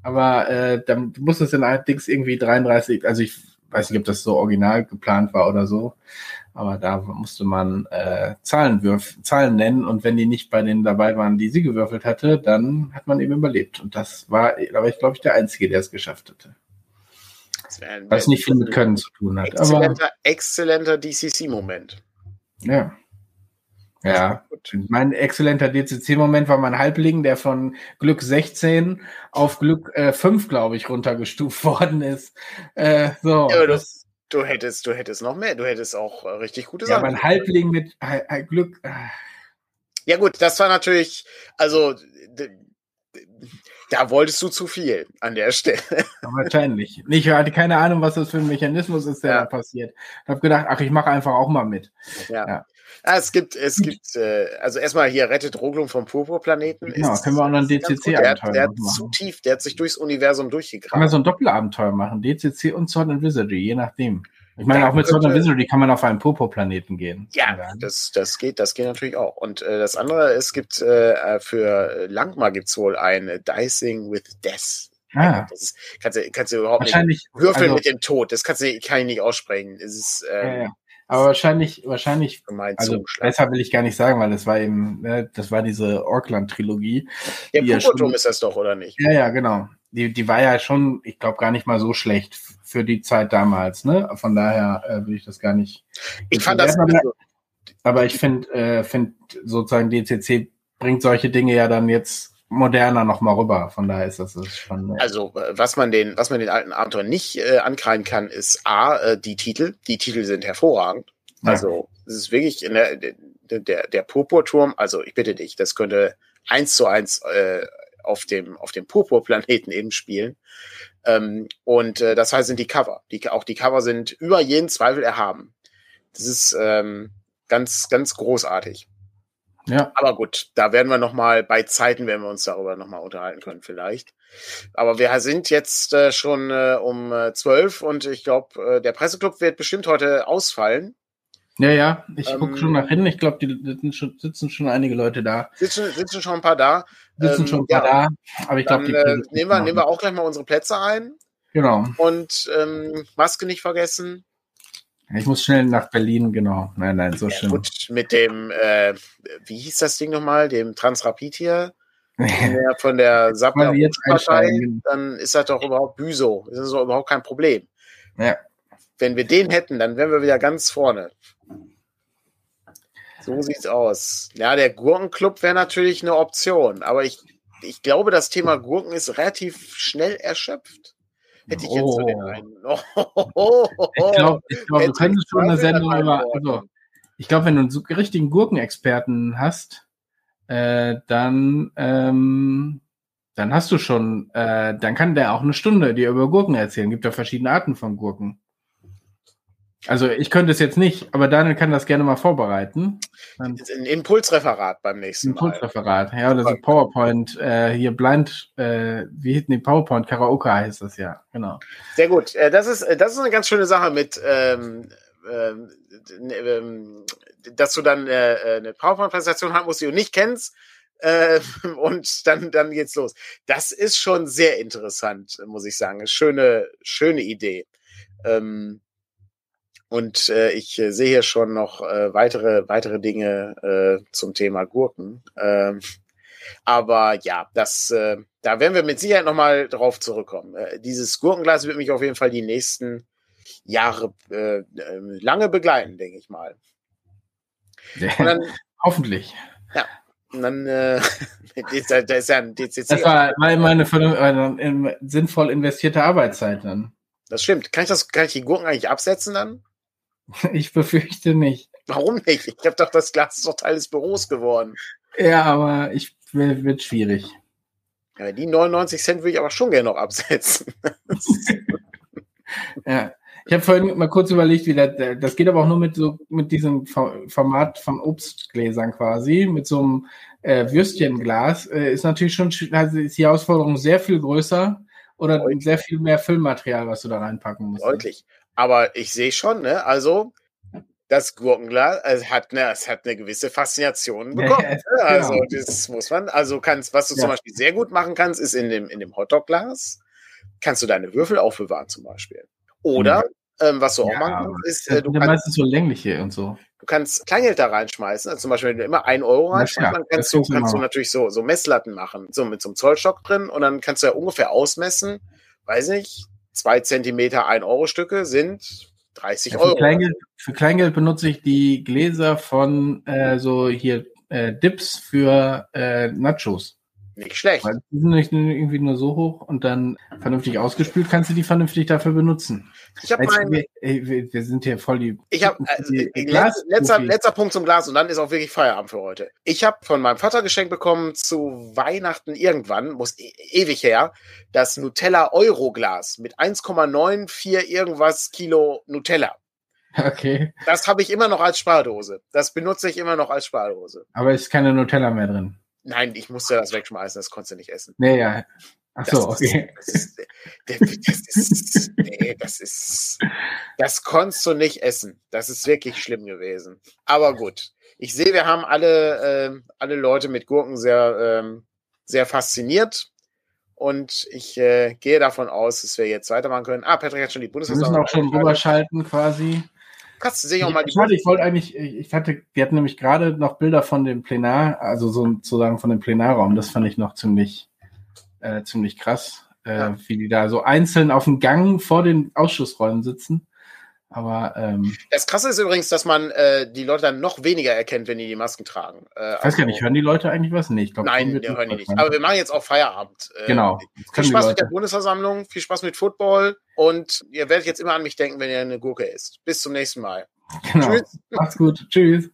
Aber äh, dann muss es dann allerdings irgendwie 33, also ich weiß nicht, ob das so original geplant war oder so, aber da musste man äh, Zahlen, würf Zahlen nennen und wenn die nicht bei denen dabei waren, die sie gewürfelt hatte, dann hat man eben überlebt. Und das war, aber ich glaube ich, der Einzige, der es geschafft hatte. Was nicht viel mit Können zu tun hat. Exzellenter, aber, exzellenter DCC-Moment. Ja. Ja, mein exzellenter DCC-Moment war mein Halbling, der von Glück 16 auf Glück äh, 5, glaube ich, runtergestuft [LAUGHS] worden ist. Äh, so, ja, du, du, hättest, du hättest noch mehr, du hättest auch äh, richtig gute Sachen. Ja, mein Halbling mit äh, Glück. Äh. Ja, gut, das war natürlich, also da wolltest du zu viel an der Stelle. Ja, wahrscheinlich. Ich hatte keine Ahnung, was das für ein Mechanismus ist, der ja. da passiert. Ich habe gedacht, ach, ich mache einfach auch mal mit. Ja. ja. Ja, es gibt, es gibt, äh, also erstmal hier rettet Roglum vom Purpurplaneten. Genau, können wir auch noch ein DCC-Abenteuer Der, der hat zu tief, der hat sich durchs Universum durchgegraben. Können wir so ein Doppelabenteuer machen, DCC und Sword and Wizardry, je nachdem. Ich meine, ja, auch mit Sword and Wizardry kann man auf einen Purpurplaneten gehen. Ja, das, das geht, das geht natürlich auch. Und äh, das andere, es gibt äh, für Langmar gibt's wohl ein Dicing with Death. Ah. Das ist, kannst, du, kannst du überhaupt nicht würfeln also, mit dem Tod. Das kannst du, kann ich nicht aussprechen. Es ist, ähm, ja, ja. Aber wahrscheinlich, wahrscheinlich, also besser will ich gar nicht sagen, weil das war eben, ne, das war diese Orkland-Trilogie. Der Pubertum ja ist das doch, oder nicht? Ja, ja, genau. Die, die war ja schon, ich glaube, gar nicht mal so schlecht für die Zeit damals, ne? Von daher äh, will ich das gar nicht. Ich fand das, also, Aber ich finde, äh, find sozusagen DCC bringt solche Dinge ja dann jetzt moderner nochmal rüber. Von daher ist das, das schon. Also, äh, was man den, was man den alten Abenteuern nicht äh, ankreiden kann, ist A, äh, die Titel. Die Titel sind hervorragend. Ja. Also, es ist wirklich in der, der, der, der Purpurturm, also ich bitte dich, das könnte eins zu eins äh, auf dem, auf dem Purpurplaneten eben spielen. Ähm, und äh, das heißt, sind die Cover. Die, auch die Cover sind über jeden Zweifel erhaben. Das ist ähm, ganz, ganz großartig. Ja. Aber gut, da werden wir noch mal bei Zeiten, werden wir uns darüber noch mal unterhalten können vielleicht. Aber wir sind jetzt äh, schon äh, um äh, zwölf und ich glaube, äh, der Presseclub wird bestimmt heute ausfallen. Ja, ja, ich ähm, gucke schon nach hinten. Ich glaube, die sitzen schon, sitzen schon einige Leute da. Sitzen, sitzen schon ein paar da. Sitzen ähm, schon ein paar ja. da. Aber ich glaube, die äh, nehmen, wir, nehmen wir auch gleich mal unsere Plätze ein. Genau. Und ähm, Maske nicht vergessen. Ich muss schnell nach Berlin, genau. Nein, nein, so ja, schön. Gut, mit dem, äh, wie hieß das Ding nochmal? Dem Transrapid hier? der von der [LAUGHS] Partei, dann ist das doch überhaupt Büso. Das ist doch überhaupt kein Problem. Ja. Wenn wir den hätten, dann wären wir wieder ganz vorne. So sieht's aus. Ja, der Gurkenclub wäre natürlich eine Option, aber ich, ich glaube, das Thema Gurken ist relativ schnell erschöpft. Hätte ich jetzt oh. so den einen. Oh, [LAUGHS] oh, ich glaube, glaub, du könntest schon eine Sendung über. Also, ich glaube, wenn du einen richtigen Gurkenexperten hast, äh, dann, ähm, dann hast du schon, äh, dann kann der auch eine Stunde dir über Gurken erzählen. Gibt ja verschiedene Arten von Gurken. Also ich könnte es jetzt nicht, aber Daniel kann das gerne mal vorbereiten. Ein Impulsreferat beim nächsten Impulsreferat, ja, oder so PowerPoint, äh, hier blind, äh, wie hinten die PowerPoint, Karaoke heißt das ja, genau. Sehr gut. Äh, das ist, äh, das ist eine ganz schöne Sache mit, ähm, ähm, ähm dass du dann äh, äh, eine PowerPoint-Präsentation haben musst, die du nicht kennst. Äh, [LAUGHS] und dann, dann geht's los. Das ist schon sehr interessant, muss ich sagen. Schöne, schöne Idee. Ähm, und äh, ich äh, sehe hier schon noch äh, weitere, weitere Dinge äh, zum Thema Gurken. Ähm, aber ja, das, äh, da werden wir mit Sicherheit nochmal drauf zurückkommen. Äh, dieses Gurkenglas wird mich auf jeden Fall die nächsten Jahre äh, äh lange begleiten, denke ich mal. Dann, [LAUGHS] Hoffentlich. Ja. Und dann äh, [LAUGHS] da ist ja ein DCC. Das war meine, meine sinnvoll investierte Arbeitszeit dann. Das stimmt. Kann ich das, kann ich die Gurken eigentlich absetzen dann? [LAUGHS] Ich befürchte nicht. Warum nicht? Ich habe doch das Glas ist doch Teil des Büros geworden. Ja, aber ich wird schwierig. Ja, die 99 Cent würde ich aber schon gerne noch absetzen. [LAUGHS] ja. Ich habe vorhin mal kurz überlegt, wie das, das geht aber auch nur mit so mit diesem Format von Obstgläsern quasi, mit so einem äh, Würstchenglas. Äh, ist natürlich schon also ist die Herausforderung sehr viel größer oder Deutlich. sehr viel mehr Füllmaterial, was du da reinpacken musst. Deutlich. Aber ich sehe schon, ne, also das Gurkenglas es hat, eine, es hat eine gewisse Faszination bekommen. Ja, ne? Also genau. das muss man, also kannst, was du ja. zum Beispiel sehr gut machen kannst, ist in dem, in dem Hotdog-Glas, kannst du deine Würfel aufbewahren zum Beispiel. Oder, mhm. ähm, was du ja, auch machen kannst, ist, äh, du kannst, meistens so längliche und so. Du kannst Kleingeld da reinschmeißen, also zum Beispiel, wenn du immer ein Euro reinschmeißt, dann kannst, du, kannst du natürlich so, so Messlatten machen, so mit so einem Zollstock drin und dann kannst du ja ungefähr ausmessen, weiß nicht, zwei Zentimeter ein Euro Stücke sind 30 ja, für Euro. Kleingeld, für Kleingeld benutze ich die Gläser von äh, so hier äh, Dips für äh, Nachos. Nicht schlecht. Weil die sind nicht irgendwie nur so hoch und dann vernünftig ausgespült, kannst du die vernünftig dafür benutzen. Ich habe wir, wir, sind hier voll die. Ich habe also, letzter, letzter Punkt zum Glas und dann ist auch wirklich Feierabend für heute. Ich habe von meinem Vater geschenkt bekommen zu Weihnachten irgendwann, muss e ewig her, das Nutella Euro Glas mit 1,94 irgendwas Kilo Nutella. Okay. Das habe ich immer noch als Spardose. Das benutze ich immer noch als Spardose. Aber ist keine Nutella mehr drin. Nein, ich musste das wegschmeißen, das konntest du nicht essen. Nee, ja. Ach so, okay. Das ist, das ist, nee, das ist, das konntest du nicht essen. Das ist wirklich schlimm gewesen. Aber gut. Ich sehe, wir haben alle, äh, alle Leute mit Gurken sehr, ähm, sehr fasziniert. Und ich äh, gehe davon aus, dass wir jetzt weitermachen können. Ah, Patrick hat schon die Bundesversammlung. Wir müssen auch schon rüberschalten quasi. Kannst du sich auch mal die. Warte, ich wollte eigentlich, ich hatte, wir hatten nämlich gerade noch Bilder von dem Plenar, also sozusagen von dem Plenarraum. Das fand ich noch ziemlich, äh, ziemlich krass, äh, ja. wie die da so einzeln auf dem Gang vor den Ausschussräumen sitzen. Aber ähm, Das Krasse ist übrigens, dass man äh, die Leute dann noch weniger erkennt, wenn die die Masken tragen. Äh, ich weiß gar nicht, hören die Leute eigentlich was? Nee, ich glaub, Nein, die hören die nicht. Aber wir machen jetzt auch Feierabend. Äh, Genau. Viel Spaß mit der Bundesversammlung, viel Spaß mit Football und ihr werdet jetzt immer an mich denken, wenn ihr eine Gurke isst. Bis zum nächsten Mal. genau. Tschüss. Macht's gut. Tschüss.